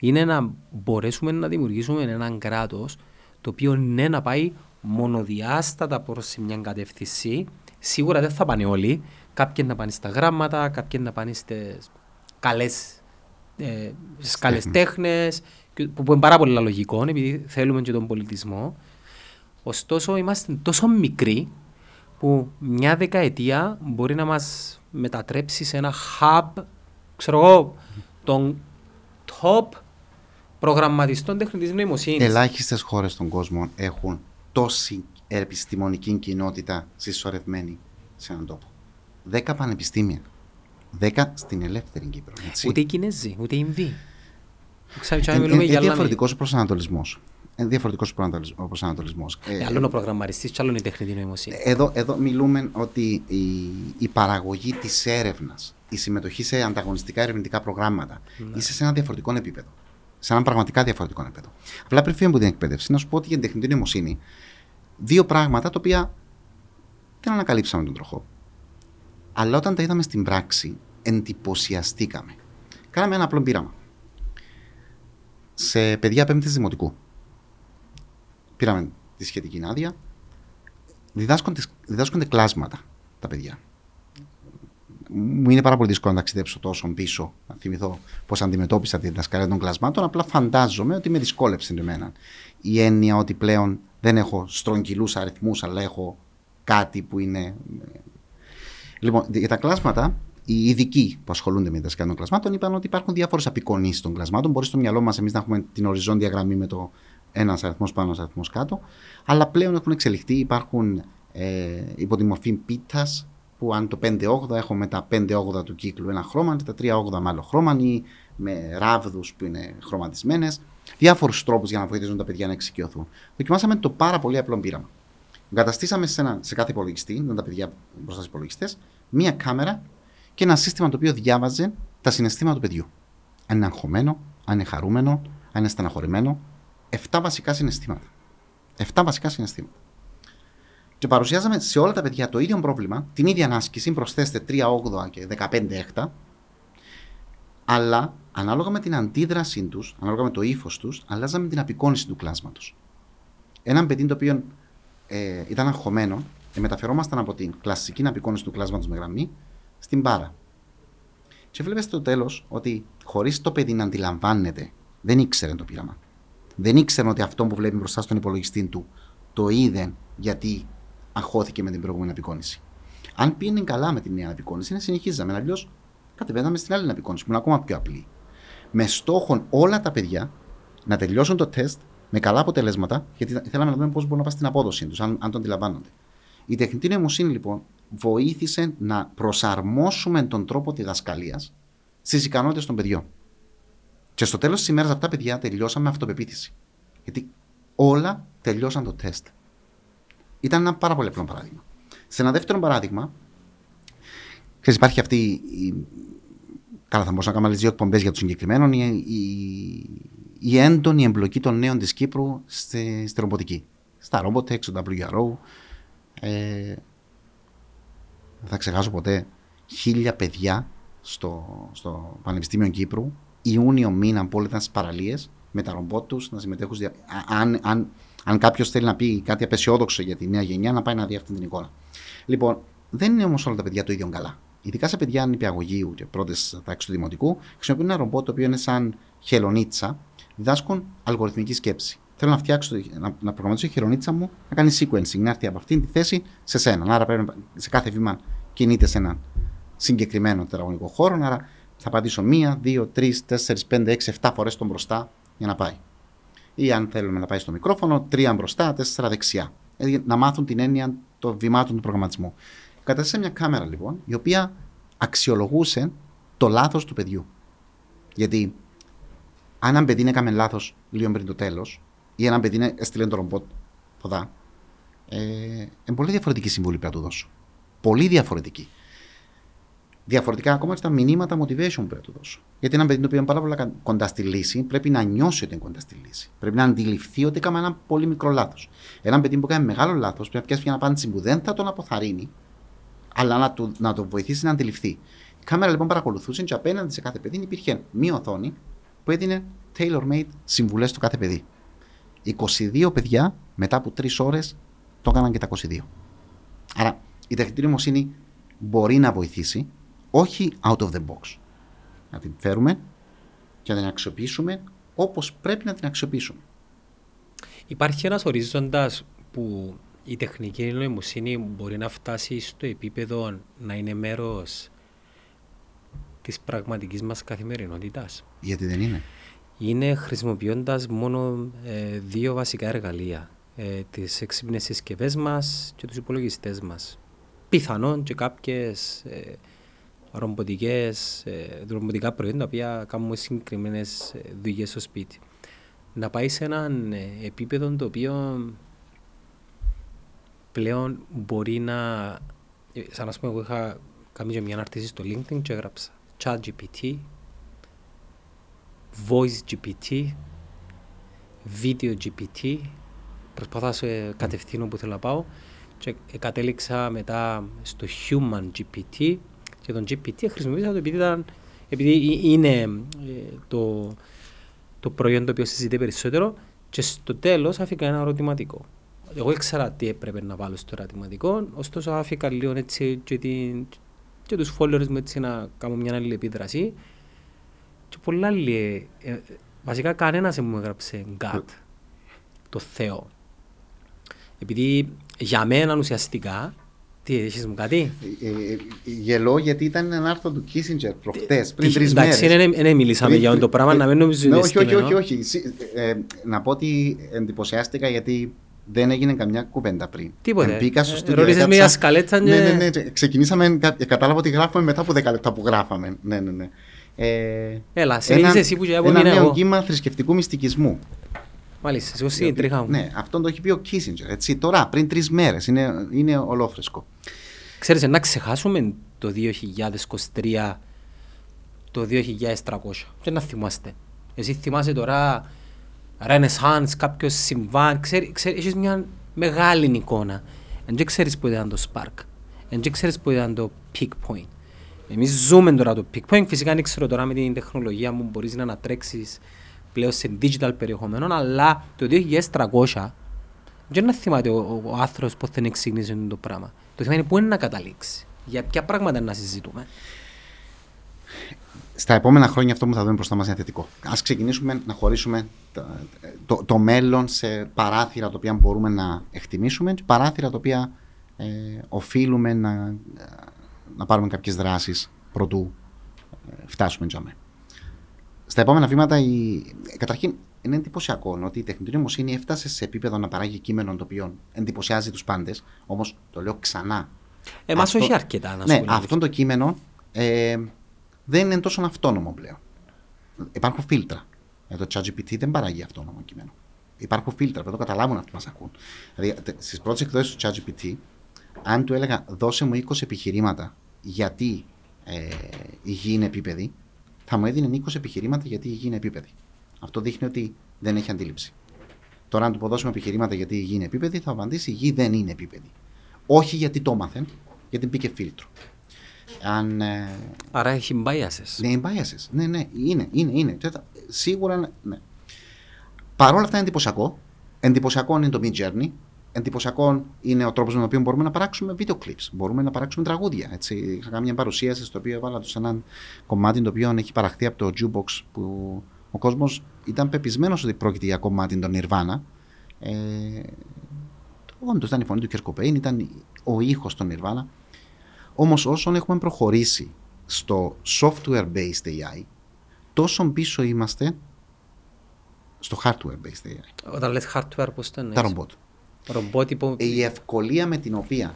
είναι να μπορέσουμε να δημιουργήσουμε έναν κράτος το οποίο ναι να πάει μονοδιάστατα προς μια κατεύθυνση. Σίγουρα δεν θα πάνε όλοι. Κάποιοι να πάνε στα γράμματα, κάποιοι να πάνε στις καλές, ε, στις καλές τέχνες, που, που είναι πάρα πολύ λογικό, επειδή θέλουμε και τον πολιτισμό. Ωστόσο, είμαστε τόσο μικροί που μια δεκαετία μπορεί να μας μετατρέψει σε ένα hub, ξέρω εγώ, των top προγραμματιστών τεχνητής νοημοσύνης. Ελάχιστες χώρες στον κόσμο έχουν τόση επιστημονική κοινότητα συσσωρευμένη σε έναν τόπο. Δέκα πανεπιστήμια. Δέκα στην ελεύθερη Κύπρο. Έτσι. Ούτε οι Κινέζοι, ούτε οι Ινδοί. Είναι διαφορετικός ο προσανατολισμός διαφορετικός προσανατολισμός. Ε, άλλο ο προγραμματιστής, και άλλο είναι η τεχνητή νοημοσύνη. Εδώ, εδώ μιλούμε ότι η, η παραγωγή της έρευνας, η συμμετοχή σε ανταγωνιστικά ερευνητικά προγράμματα, ναι. είσαι σε ένα διαφορετικό επίπεδο. Σε ένα πραγματικά διαφορετικό επίπεδο. Απλά πριν φύγουμε από την εκπαίδευση, να σου πω ότι για την τεχνητή νοημοσύνη, δύο πράγματα τα οποία δεν ανακαλύψαμε τον τροχό. Αλλά όταν τα είδαμε στην πράξη, εντυπωσιαστήκαμε. Κάναμε ένα απλό πείραμα. Σε παιδιά πέμπτης δημοτικού πήραμε τη σχετική άδεια. Διδάσκονται, διδάσκονται κλάσματα τα παιδιά. Μου είναι πάρα πολύ δύσκολο να ταξιδέψω τόσο πίσω, να θυμηθώ πώς αντιμετώπισα τη διδασκαλία των κλασμάτων. Απλά φαντάζομαι ότι με δυσκόλεψε εμένα. Η έννοια ότι πλέον δεν έχω στρογγυλούς αριθμούς, αλλά έχω κάτι που είναι. Λοιπόν, για τα κλάσματα, οι ειδικοί που ασχολούνται με τη διδασκαλία των κλασμάτων είπαν ότι υπάρχουν διάφορες απεικονίσεις των κλασμάτων. Μπορεί στο μυαλό μας εμείς να έχουμε την οριζόντια γραμμή με το ένας αριθμός πάνω, ένας αριθμός κάτω. Αλλά πλέον έχουν εξελιχθεί, υπάρχουν ε, υπό τη μορφή πίτας, που αν το 5-8 έχω με τα 5-8 του κύκλου ένα χρώμα και τα 3-8 με άλλο χρώμα ή με ράβδους που είναι χρωματισμένες. Διάφορους τρόπους για να βοηθήσουν τα παιδιά να εξοικειωθούν. Δοκιμάσαμε το πάρα πολύ απλό πείραμα. Εγκαταστήσαμε σε, ένα, σε κάθε υπολογιστή, με τα παιδιά μπροστά στους υπολογιστές, μία κάμερα και ένα σύστημα το οποίο διάβαζε τα συναισθήματα του παιδιού. Αν είναι αγχωμένο, αν είναι χαρούμενο, αν είναι στεναχωρημένο, 7 βασικά συναισθήματα. 7 βασικά συναισθήματα. Και παρουσιάζαμε σε όλα τα παιδιά το ίδιο πρόβλημα, την ίδια ανάσκηση, προσθέστε 3 8 και 15 έκτα, αλλά ανάλογα με την αντίδρασή τους, ανάλογα με το ύφος τους, αλλάζαμε την απεικόνηση του κλάσματος. Ένα παιδί το οποίο ε, ήταν αγχωμένο, και μεταφερόμασταν από την κλασική απεικόνηση του κλάσματος με γραμμή στην πάρα. Και βλέπετε στο τέλος ότι χωρίς το παιδί να αντιλαμβάνεται, δεν ήξερε το πείραμα δεν ήξερε ότι αυτό που βλέπει μπροστά στον υπολογιστή του το είδε γιατί αγχώθηκε με την προηγούμενη απεικόνηση. Αν πήγαινε καλά με την νέα απεικόνηση, να συνεχίζαμε. Αλλιώς κατεβαίναμε στην άλλη απεικόνηση που είναι ακόμα πιο απλή. Με στόχο όλα τα παιδιά να τελειώσουν το τεστ με καλά αποτελέσματα, γιατί θέλαμε να δούμε πώς μπορούν να πάνε στην απόδοσή τους, αν, αν το αντιλαμβάνονται. Η τεχνητή νοημοσύνη λοιπόν βοήθησε να προσαρμόσουμε τον τρόπο διδασκαλίας στις ικανότητες των παιδιών. Και στο τέλος της ημέρας αυτά, παιδιά, τελειώσαμε με αυτοπεποίθηση. Γιατί όλα τελειώσαν το τεστ. Ήταν ένα πάρα πολύ απλό παράδειγμα. Σε ένα δεύτερο παράδειγμα, ξέρεις, υπάρχει αυτή η. Καλά, θα μπορούσα να κάνω άλλες δύο εκπομπές για το συγκεκριμένο. Η, η, η έντονη εμπλοκή των νέων της Κύπρου στη, στη ρομποτική. Στα Robotex, στο WRO. Ε, δεν θα ξεχάσω ποτέ χίλια παιδιά στο, στο Πανεπιστήμιο Κύπρου Ιούνιο μήνα από όλε τι παραλίες με τα ρομπότ τους να συμμετέχουν. Αν, αν, αν κάποιος θέλει να πει κάτι απεσιόδοξο για τη νέα γενιά, να πάει να δει αυτή την εικόνα. Λοιπόν, δεν είναι όμως όλα τα παιδιά το ίδιο καλά. Ειδικά σε παιδιά νηπιαγωγείου και πρώτες τάξει του δημοτικού, χρησιμοποιούν ένα ρομπότ το οποίο είναι σαν χελονίτσα, διδάσκουν αλγοριθμική σκέψη. Θέλω να φτιάξω, να, να προγραμματίσω τη χελονίτσα μου να κάνει sequencing, να έρθει από αυτήν τη θέση σε σένα. Άρα πρέπει σε κάθε βήμα κινείται σε έναν συγκεκριμένο τετραγωνικό χώρο. Άρα θα πατήσω μία, δύο, τρεις, τέσσερις, πέντε, έξι, εφτά φορές τον μπροστά για να πάει. Ή αν θέλουμε να πάει στο μικρόφωνο, τρία μπροστά, τέσσερα δεξιά. Δηλαδή να μάθουν την έννοια των βημάτων του προγραμματισμού. Κατέστησε μια κάμερα λοιπόν, η οποία αξιολογούσε το λάθος του παιδιού. Γιατί αν ένα παιδί έκανε λάθος λίγο πριν το τέλος, ή ένα παιδί έστειλε το ρομπότ ποδά, ε, είναι πολύ διαφορετική συμβουλή πρέπει να του δώσω. Πολύ διαφορετική. Διαφορετικά ακόμα και τα μηνύματα motivation πρέπει να του δώσω. Γιατί ένα παιδί το οποίο είναι πάρα πολύ κοντά στη λύση πρέπει να νιώσει ότι είναι κοντά στη λύση. Πρέπει να αντιληφθεί ότι έκαμε ένα πολύ μικρό λάθος. Ένα παιδί που κάνει μεγάλο λάθος πρέπει να πιάσει μια απάντηση που δεν θα τον αποθαρρύνει, αλλά να, του, να τον βοηθήσει να αντιληφθεί. Η κάμερα λοιπόν παρακολουθούσε και απέναντι σε κάθε παιδί υπήρχε μία οθόνη που έδινε tailor-made συμβουλές στο κάθε παιδί. 22 παιδιά μετά από 3 ώρες το έκαναν και τα 22. Άρα η τεχνητή νοημοσύνη μπορεί να βοηθήσει, όχι out of the box. Να την φέρουμε και να την αξιοποιήσουμε όπως πρέπει να την αξιοποιήσουμε. Υπάρχει ένας ορίζοντας που η τεχνική νοημοσύνη μπορεί να φτάσει στο επίπεδο να είναι μέρος της πραγματικής μας καθημερινότητας; Γιατί δεν είναι. Είναι χρησιμοποιώντας μόνο ε, δύο βασικά εργαλεία. Ε, τις έξυπνες συσκευέ μας και τους υπολογιστές μας. Πιθανόν και κάποιες ε, ρομποτικές, ε, ρομποτικά προϊόντα τα οποία κάνουμε συγκεκριμένες ε, δουλειές στο σπίτι. Να πάει σε έναν ε, επίπεδο το οποίο πλέον μπορεί να. Σαν να πούμε, εγώ είχα κάνει μια αναρτήση στο LinkedIn και έγραψα Chat GPT, Voice GPT, Video GPT. Προσπαθώ να σε κατευθύνω που θέλω να πάω και κατέληξα μετά στο Human GPT και τον GPT χρησιμοποίησα το επειδή, ήταν, επειδή είναι ε, το, το προϊόν το οποίο συζητεί περισσότερο και στο τέλος άφηκα ένα ερωτηματικό. Εγώ ήξερα τι έπρεπε να βάλω στο ερωτηματικό, ωστόσο άφηκα λίγο έτσι και, την, και τους followers μου έτσι να κάνω μια άλλη επίδραση και πολλά άλλοι, ε, βασικά κανένας μου έγραψε God, το Θεό. Επειδή για μένα ουσιαστικά τι, έχεις μου κάτι; Ε, ε, γελώ γιατί ήταν ένα άρθρο του Κίσιντζερ προχτές, πριν τρεις μέρες. Εντάξει, δεν μιλήσαμε για το πράγμα, να μην νομίζω ότι όχι, όχι, όχι, όχι. Ε, να πω ότι εντυπωσιάστηκα γιατί δεν έγινε καμιά κουβέντα πριν. Τίποτε. Μπήκα στο στούντιο. Ρώτησες μια σκαλέτσα ναι, ναι, ναι, Ξεκινήσαμε, κατάλαβα ότι γράφουμε μετά από 10 λεπτά που γράφαμε. Ναι, ναι, ναι. Ε, Έλα, σε ένα, εσύ που Ένα νέο κύμα θρησκευτικού μυστικισμού. Μάλιστα, εγώ στην τρίχα μου. Ναι, αυτό το έχει πει ο Κίσιντζερ. Έτσι, τώρα, πριν τρεις μέρες. Είναι, είναι ολόφρεσκο. Ξέρετε, να ξεχάσουμε το 2023 το 2300 και να θυμάστε. Εσύ θυμάσαι τώρα Renaissance, κάποιος συμβάν, ξέρει, ξέρει, έχεις μια μεγάλη εικόνα. Δεν ξέρεις που ήταν το Spark, δεν ξέρεις που ήταν το Peak Point. Εμείς ζούμε τώρα το Peak Point, φυσικά δεν ξέρω τώρα με την τεχνολογία μου μπορείς να ανατρέξεις πλέον σε digital περιεχομένο, αλλά το 2300 δεν να θυμάται ο, ο, ο άνθρωπος που δεν εξήγησε το πράγμα. Το θέμα είναι πού είναι να καταλήξει. Για ποια πράγματα να συζητούμε. Στα επόμενα χρόνια αυτό που θα δούμε μπροστά μας είναι θετικό. Α ξεκινήσουμε να χωρίσουμε το, το, το, μέλλον σε παράθυρα τα οποία μπορούμε να εκτιμήσουμε και παράθυρα τα οποία ε, οφείλουμε να, να πάρουμε κάποιες δράσεις προτού ε, φτάσουμε τζαμέ στα επόμενα βήματα, η... καταρχήν είναι εντυπωσιακό ότι η τεχνητή νοημοσύνη έφτασε σε επίπεδο να παράγει κείμενο το οποίο εντυπωσιάζει τους πάντες. Όμως το λέω ξανά. Εμάς αυτό... όχι αρκετά, να σου Ναι, αυτό το κείμενο ε, δεν είναι τόσο αυτόνομο πλέον. Υπάρχουν φίλτρα. Για το ChatGPT δεν παράγει αυτόνομο κείμενο. Υπάρχουν φίλτρα, πρέπει να το καταλάβουν αυτοί που μας ακούν. Δηλαδή, στις πρώτες εκδόσεις του ChatGPT, αν του έλεγα δώσε μου 20 επιχειρήματα γιατί ε, η γη είναι επίπεδη, θα μου έδινε 20 επιχειρήματα γιατί η γη είναι επίπεδη. Αυτό δείχνει ότι δεν έχει αντίληψη. Τώρα, αν του αποδώσουμε επιχειρήματα γιατί η γη είναι επίπεδη, θα απαντήσει η γη δεν είναι επίπεδη. Όχι γιατί το μάθεν, γιατί μπήκε φίλτρο. Αν, ε... Άρα έχει biases. Ναι, biases. Ναι, ναι, είναι, είναι, είναι. Σίγουρα, ναι. Παρ' όλα αυτά είναι εντυπωσιακό. Εντυπωσιακό είναι το Mid Journey. Εντυπωσιακό είναι ο τρόπος με τον οποίο μπορούμε να παράξουμε βίντεο clips. Μπορούμε να παράξουμε τραγούδια. Έτσι. Είχα κάνει μια παρουσίαση στο οποίο έβαλα σε ένα κομμάτι το οποίο έχει παραχθεί από το Jukebox που ο κόσμος ήταν πεπισμένος ότι πρόκειται για κομμάτι των Nirvana. Ε, Όντω ήταν η φωνή του Κερκοπέιν, ήταν ο ήχος των Nirvana. Όμως όσον έχουμε προχωρήσει στο software-based AI, τόσο πίσω είμαστε στο hardware-based AI. Όταν λες hardware, πώς το Τα ρομπότ. Ρομπότ υπό... Η ευκολία με την οποία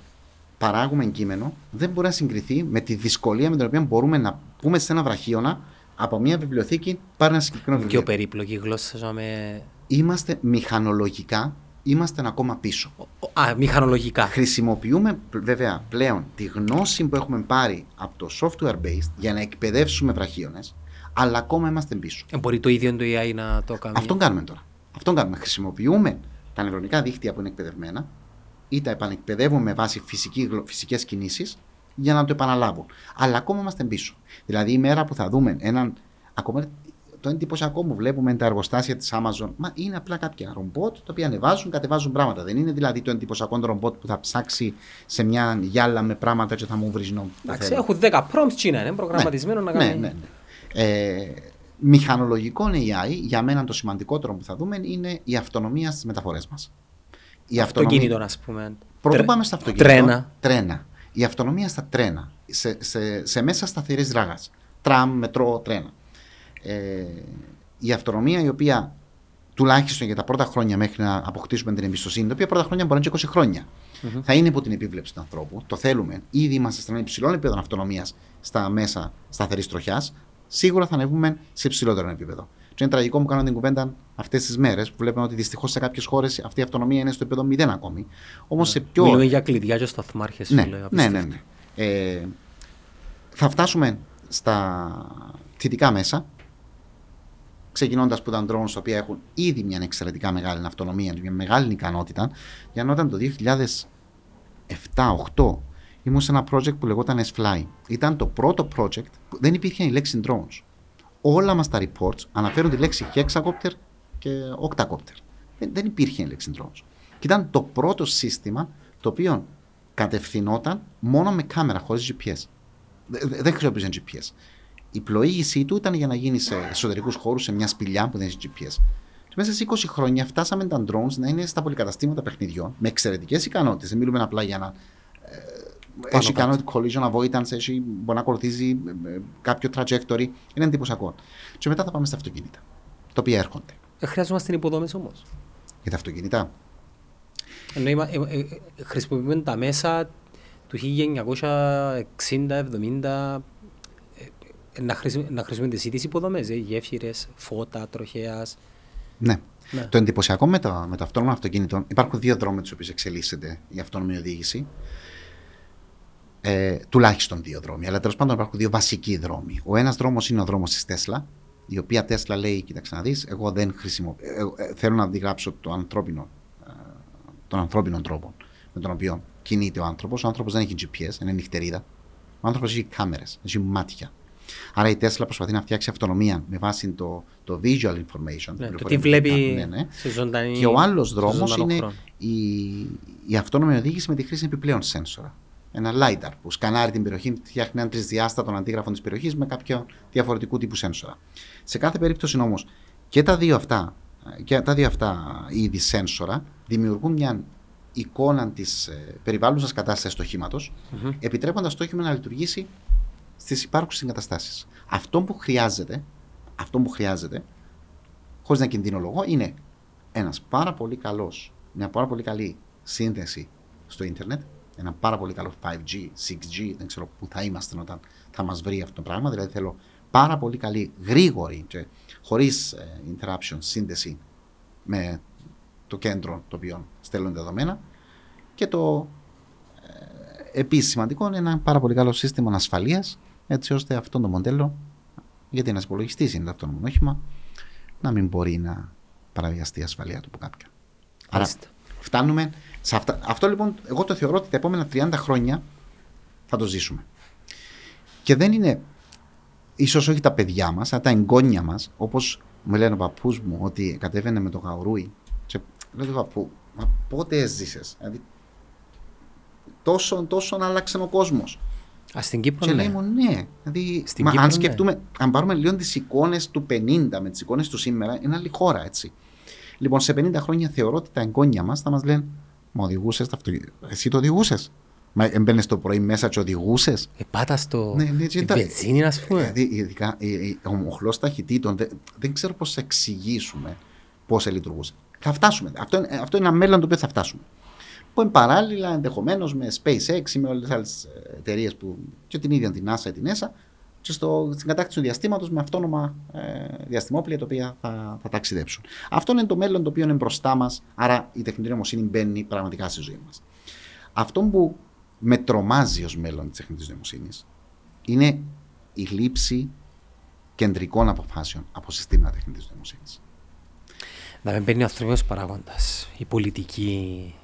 παράγουμε κείμενο δεν μπορεί να συγκριθεί με τη δυσκολία με την οποία μπορούμε να πούμε σε ένα βραχίωνα από μια βιβλιοθήκη πάρει ένα συγκεκριμένο βιβλίο. Πιο περίπλοκη γλώσσα. Με... Είμαστε μηχανολογικά είμαστε ακόμα πίσω. Α, μηχανολογικά. Χρησιμοποιούμε βέβαια πλέον τη γνώση που έχουμε πάρει από το software based για να εκπαιδεύσουμε βραχίονε, αλλά ακόμα είμαστε πίσω. Ε, μπορεί το ίδιο το AI να το κάνει. Αυτό κάνουμε τώρα. Αυτό κάνουμε. Χρησιμοποιούμε τα νευρονικά δίκτυα που είναι εκπαιδευμένα ή τα επανεκπαιδεύουμε με βάση φυσικές κινήσεις για να το επαναλάβουν. Αλλά ακόμα είμαστε πίσω. Δηλαδή η μέρα που θα δούμε έναν. Ακόμα το εντυπωσιακό μου βλέπουμε τα εργοστάσια της Amazon. Μα είναι απλά κάποια ρομπότ τα οποία ανεβάζουν, κατεβάζουν πράγματα. Δεν είναι δηλαδή το εντυπωσιακό ρομπότ που θα ψάξει σε μια γυάλα με πράγματα και θα μου βρει νόμο. Εντάξει, έχουν 10 prompts China, είναι προγραμματισμένο ναι, να κάνει. Ναι, ναι, ναι. Ε, μηχανολογικό AI, για μένα το σημαντικότερο που θα δούμε είναι η αυτονομία στις μεταφορές μας. Η αυτοκίνητο, ας πούμε. Πρωτού πάμε στα αυτοκίνητα. Τρένα. τρένα. Η αυτονομία στα τρένα. Σε, σε, σε μέσα σταθερής δράγα. Τραμ, μετρό, τρένα ε, η αυτονομία η οποία τουλάχιστον για τα πρώτα χρόνια μέχρι να αποκτήσουμε την εμπιστοσύνη, τα οποία πρώτα χρόνια μπορεί να είναι 20 χρονια mm-hmm. θα είναι υπό την επίβλεψη του ανθρώπου. Το θέλουμε. Ήδη είμαστε σε ένα υψηλό επίπεδο αυτονομίας στα μέσα σταθερής τροχιάς. Σίγουρα θα ανέβουμε σε υψηλότερο επίπεδο. Και είναι τραγικό που κάνω την κουβέντα αυτές τις μέρες που βλέπουμε ότι δυστυχώς σε κάποιες χώρες αυτή η αυτονομία είναι στο επίπεδο 0 ακόμη. Όμως yeah. σε πιο. Μιλούμε για κλειδιά και σταθμάρχες. Ναι, ναι, ναι, ναι. Ε, θα φτάσουμε στα θετικά μέσα ξεκινώντας από τα drones τα οποία έχουν ήδη μια εξαιρετικά μεγάλη αυτονομία, μια μεγάλη ικανότητα, για να όταν το 2007-2008 ήμουν σε ένα project που λεγόταν S-Fly. Ήταν το πρώτο project που δεν υπήρχε η λέξη drones. Όλα μας τα reports αναφέρουν τη λέξη hexacopter και octacopter. Δεν, δεν υπήρχε η λέξη drones. Και ήταν το πρώτο σύστημα το οποίο κατευθυνόταν μόνο με κάμερα, χωρίς GPS. Δεν χρησιμοποιούσε GPS η πλοήγησή του ήταν για να γίνει σε εσωτερικούς χώρους, σε μια σπηλιά που δεν έχει GPS. Και μέσα σε 20 χρόνια φτάσαμε τα drones να είναι στα πολυκαταστήματα παιχνιδιών με εξαιρετικές ικανότητες. Δεν μιλούμε απλά για να. Ε, έχει ικανότητα collision avoidance, έχει, μπορεί να ακολουθήσει ε, κάποιο trajectory. Είναι εντυπωσιακό. Και μετά θα πάμε στα αυτοκίνητα, τα οποία έρχονται. Ε, χρειαζόμαστε υποδομές όμως. Για τα αυτοκίνητα. Εννοεί, ε, ε, χρησιμοποιούμε τα μέσα του 1960-70 να, χρησι... να χρησιμοποιούνται τις ίδιες υποδομές, ε, γέφυρες, φώτα, τροχέας. Ναι. ναι. Το εντυπωσιακό με το, με το αυτόνομο αυτοκίνητο, υπάρχουν δύο δρόμοι τους οποίους εξελίσσεται η αυτόνομη οδήγηση. Ε, τουλάχιστον δύο δρόμοι, αλλά τέλος πάντων υπάρχουν δύο βασικοί δρόμοι. Ο ένας δρόμος είναι ο δρόμος της Τέσλα, η οποία Τέσλα λέει: Κοίταξε να δεις, εγώ δεν χρησιμοποιώ. Ε, ε, θέλω να αντιγράψω το ανθρώπινο, ε, τον ανθρώπινο τρόπο με τον οποίο κινείται ο άνθρωπος. Ο άνθρωπος δεν έχει GPS, είναι νυχτερίδα. Ο άνθρωπος έχει κάμερες, έχει μάτια. Άρα η Τέσλα προσπαθεί να φτιάξει αυτονομία με βάση το, το visual information. Ναι, το τι βλέπει ναι, ναι. σε ζωντανή Και ο άλλος δρόμος είναι η, η αυτόνομη οδήγηση με τη χρήση επιπλέον σένσορα. Ένα LiDAR που σκανάρει την περιοχή, φτιάχνει ένα τρισδιάστατο αντίγραφο της περιοχής με κάποιο διαφορετικού τύπου σένσορα. Σε κάθε περίπτωση όμως και τα δύο αυτά, και τα δύο αυτά είδη σένσορα δημιουργούν μια εικόνα της ε, περιβάλλουσας κατάστασης του οχήματος, mm-hmm. επιτρέποντας το όχημα να λειτουργήσει στις υπάρχουσες εγκαταστάσεις. Αυτό που χρειάζεται, αυτό που χρειάζεται, χωρίς να κινδυνολογώ, είναι ένας πάρα πολύ καλός, μια πάρα πολύ καλή σύνδεση στο ίντερνετ, ένα πάρα πολύ καλό 5G, 6G, δεν ξέρω πού θα είμαστε όταν θα μας βρει αυτό το πράγμα. Δηλαδή θέλω πάρα πολύ καλή, γρήγορη και χωρίς ε, interruption σύνδεση με το κέντρο το οποίο στέλνουν δεδομένα. Και το ε, επίσης σημαντικό είναι ένα πάρα πολύ καλό σύστημα ασφαλείας έτσι ώστε αυτό το μοντέλο, γιατί ένας υπολογιστής είναι το αυτόνομο όχημα, να μην μπορεί να παραβιαστεί η ασφαλεία του από κάποιον. Άρα Μάλιστα. φτάνουμε σε αυτά. Αυτό λοιπόν, εγώ το θεωρώ ότι τα επόμενα 30 χρόνια θα το ζήσουμε. Και δεν είναι ίσως όχι τα παιδιά μας, αλλά τα εγγόνια μας, όπως μου λένε ο παππούς μου ότι κατέβαινε με το γαουρούι και λέω του παππού, μα πότε έζησες, δηλαδή τόσο, τόσο άλλαξε ο κόσμος. Α, στην Κύπρο Και ναι. λέει μου ναι. Δηλαδή, Στην μα, Κύπρο, αν ναι. σκεφτούμε, αν πάρουμε λίγο τις εικόνες του 50 με τις εικόνες του σήμερα, είναι άλλη χώρα έτσι. Λοιπόν, σε 50 χρόνια θεωρώ ότι τα εγγόνια μας θα μας λένε Μα οδηγούσες το αυτοκίνητο. Εσύ το οδηγούσες. Μα έμπαινες το πρωί μέσα και οδηγούσες. Ε, πάτας στο. Ναι, ναι, στη και τα- βενζίνη, ας πούμε. Δηλαδή, ειδικά ε, ε, ο μοχλός ταχυτήτων, δεν, δεν ξέρω πώς θα εξηγήσουμε πώς λειτουργούσε. Θα φτάσουμε. Αυτό, είναι- αυτό είναι ένα μέλλον το οποίο θα φτάσουμε. Που είναι παράλληλα ενδεχομένως με SpaceX ή με όλες τις άλλες εταιρείες που και την ίδια την NASA ή την ESA και στο, στην κατάκτηση του διαστήματος με αυτόνομα ε, διαστημόπλια τα οποία θα, θα ταξιδέψουν. Αυτό είναι το μέλλον το οποίο είναι μπροστά μας, άρα η τεχνητή νοημοσύνη μπαίνει πραγματικά στη ζωή μας. Αυτό που με τρομάζει ως μέλλον της τεχνητής νοημοσύνης είναι η λήψη κεντρικών αποφάσεων από συστήματα τεχνητής νοημοσύνης. Να μην παίρνει ο ανθρώπινος παράγοντας. Η πολιτική,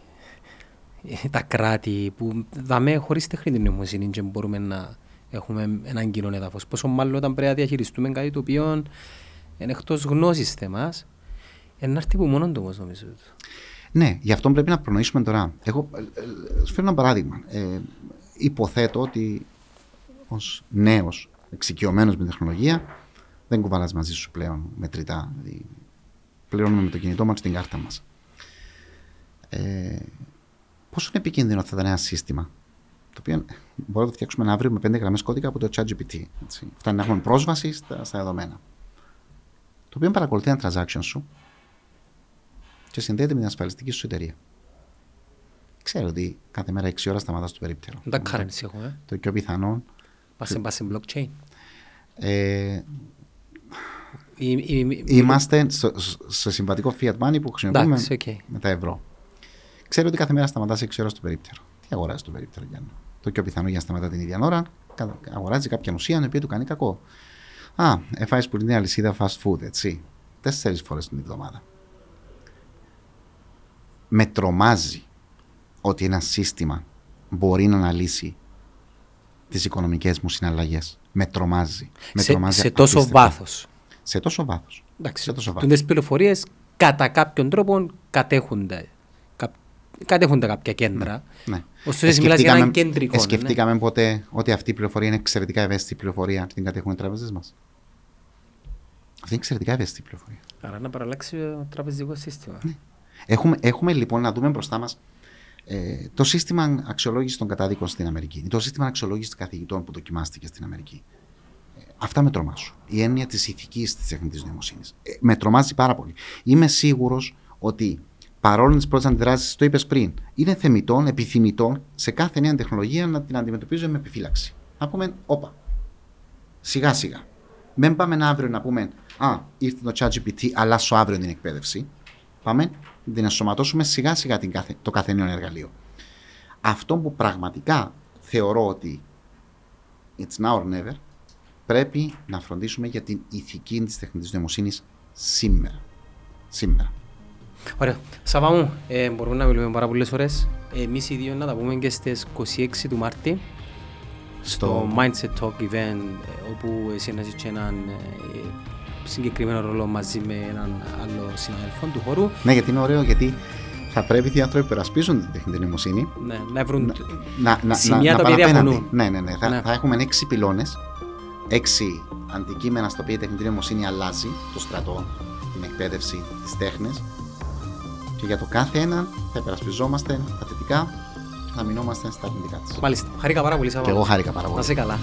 τα κράτη που δαμε χωρίς τεχνητή νοημοσύνη και μπορούμε να έχουμε έναν κοινό έδαφος. Πόσο μάλλον όταν πρέπει να διαχειριστούμε κάτι το οποίο είναι εκτός γνώσης θέμα, είναι να έρθει που μόνο του όμω νομίζω. Ναι, γι' αυτό πρέπει να προνοήσουμε τώρα. Εγώ ε, ε, σου φέρω ένα παράδειγμα. Ε, υποθέτω ότι ως νέος εξοικειωμένος με την τεχνολογία δεν κουβαλάς μαζί σου πλέον μετρητά. Δηλαδή, πληρώνουμε με το κινητό μας την κάρτα μας. Ε, πόσο είναι επικίνδυνο θα ήταν ένα σύστημα το οποίο μπορούμε να το φτιάξουμε αύριο με πέντε γραμμές κώδικα από το ChatGPT. έτσι. Φτάνει να έχουμε πρόσβαση στα, στα δεδομένα. Το οποίο παρακολουθεί ένα transaction σου και συνδέεται με την ασφαλιστική σου εταιρεία. Ξέρω ότι κάθε μέρα 6 ώρα σταματάς στο περίπτερο. Δεν τα currency έχουμε. Το πιο πιθανό. Πας σε, πας σε blockchain. Ε, Η- η- η- είμαστε στο, στο συμβατικό fiat money που χρησιμοποιούμε Εντάξει, οκ. με τα ευρώ. Ξέρω ότι κάθε μέρα σταματάς 6 ώρα στο περίπτερο. Τι αγοράζεις το περίπτερο, Γιάννη; Το πιο πιθανό για να σταματά την ίδια ώρα, κα- αγοράζει κάποια ουσία η οποία του κάνει κακό. Α, εφάει που είναι αλυσίδα fast food, έτσι. Τέσσερις φορές την εβδομάδα. Με τρομάζει ότι ένα σύστημα μπορεί να αναλύσει τις οικονομικές μου συναλλαγές. Με τρομάζει. Με σε, τρομάζει σε τόσο απίστευτα. βάθος. Σε τόσο βάθος. Εντάξει, Σε τόσο βάθος. τούτες πληροφορίες κατά κάποιον τρόπο κατέχονται. Κα- Κατέχονται κάποια κέντρα. Ναι. Ωστόσο, μιλάς για έναν κεντρικό. ε, ναι. σκεφτήκαμε ποτέ ότι αυτή η πληροφορία είναι εξαιρετικά ευαίσθητη πληροφορία και την κατέχουν οι τράπεζες μας; Αυτή είναι εξαιρετικά ευαίσθητη πληροφορία. Άρα να παραλλάξει το τραπεζικό σύστημα. Ναι. Έχουμε, έχουμε λοιπόν να δούμε μπροστά μας ε, το σύστημα αξιολόγησης των κατάδικων στην Αμερική, το σύστημα αξιολόγησης των καθηγητών που δοκιμάστηκε στην Αμερική. Ε, αυτά με τρομάζουν. Η έννοια της ηθικής της τεχνητής νοημοσύνης. Ε, με τρομάζει πάρα πολύ. Είμαι σίγουρος ότι παρόλο τις πρώτες αντιδράσεις, το είπες πριν, είναι θεμητό, επιθυμητό σε κάθε νέα τεχνολογία να την αντιμετωπίζουμε με επιφύλαξη. Να πούμε, όπα, σιγά σιγά. Μην πάμε αύριο να πούμε, Α, ήρθε το ChatGPT, αλλάσω αύριο την εκπαίδευση. Πάμε να την ενσωματώσουμε σιγά σιγά την κάθε, το κάθε νέο εργαλείο. Αυτό που πραγματικά θεωρώ ότι it's now or never, πρέπει να φροντίσουμε για την ηθική της τεχνητής νοημοσύνης σήμερα. Σήμερα. Ωραία. Σαββά μου, ε, μπορούμε να μιλούμε πάρα πολλές ώρες. Εμείς οι δύο να τα πούμε και στις 26 του Μάρτη στο Mindset Talk event ε, όπου εσύ να έχεις και έναν ε, συγκεκριμένο ρόλο μαζί με έναν άλλο συναδελφό του χώρου Ναι, γιατί είναι ωραίο, γιατί θα πρέπει οι άνθρωποι που περασπίζουν την τεχνητή νοημοσύνη ναι, να βρουν να, να, να, σημεία να, τα να οποία πάνε απέναντι. διαφωνούν. Ναι, ναι, ναι. Θα, Ναι. θα έχουμε έξι πυλώνες, έξι αντικείμενα στα οποία η τεχνητή νοημοσύνη αλλάζει το στρατό, την εκπαίδευση, τις τέχνες και για το κάθε έναν θα υπερασπιζόμαστε τα θετικά και θα μεινόμαστε στα αρνητικά της. Μάλιστα. Χαρήκα πάρα πολύ Σαββά. Και εγώ χάρηκα πάρα πολύ. Να είσαι καλά.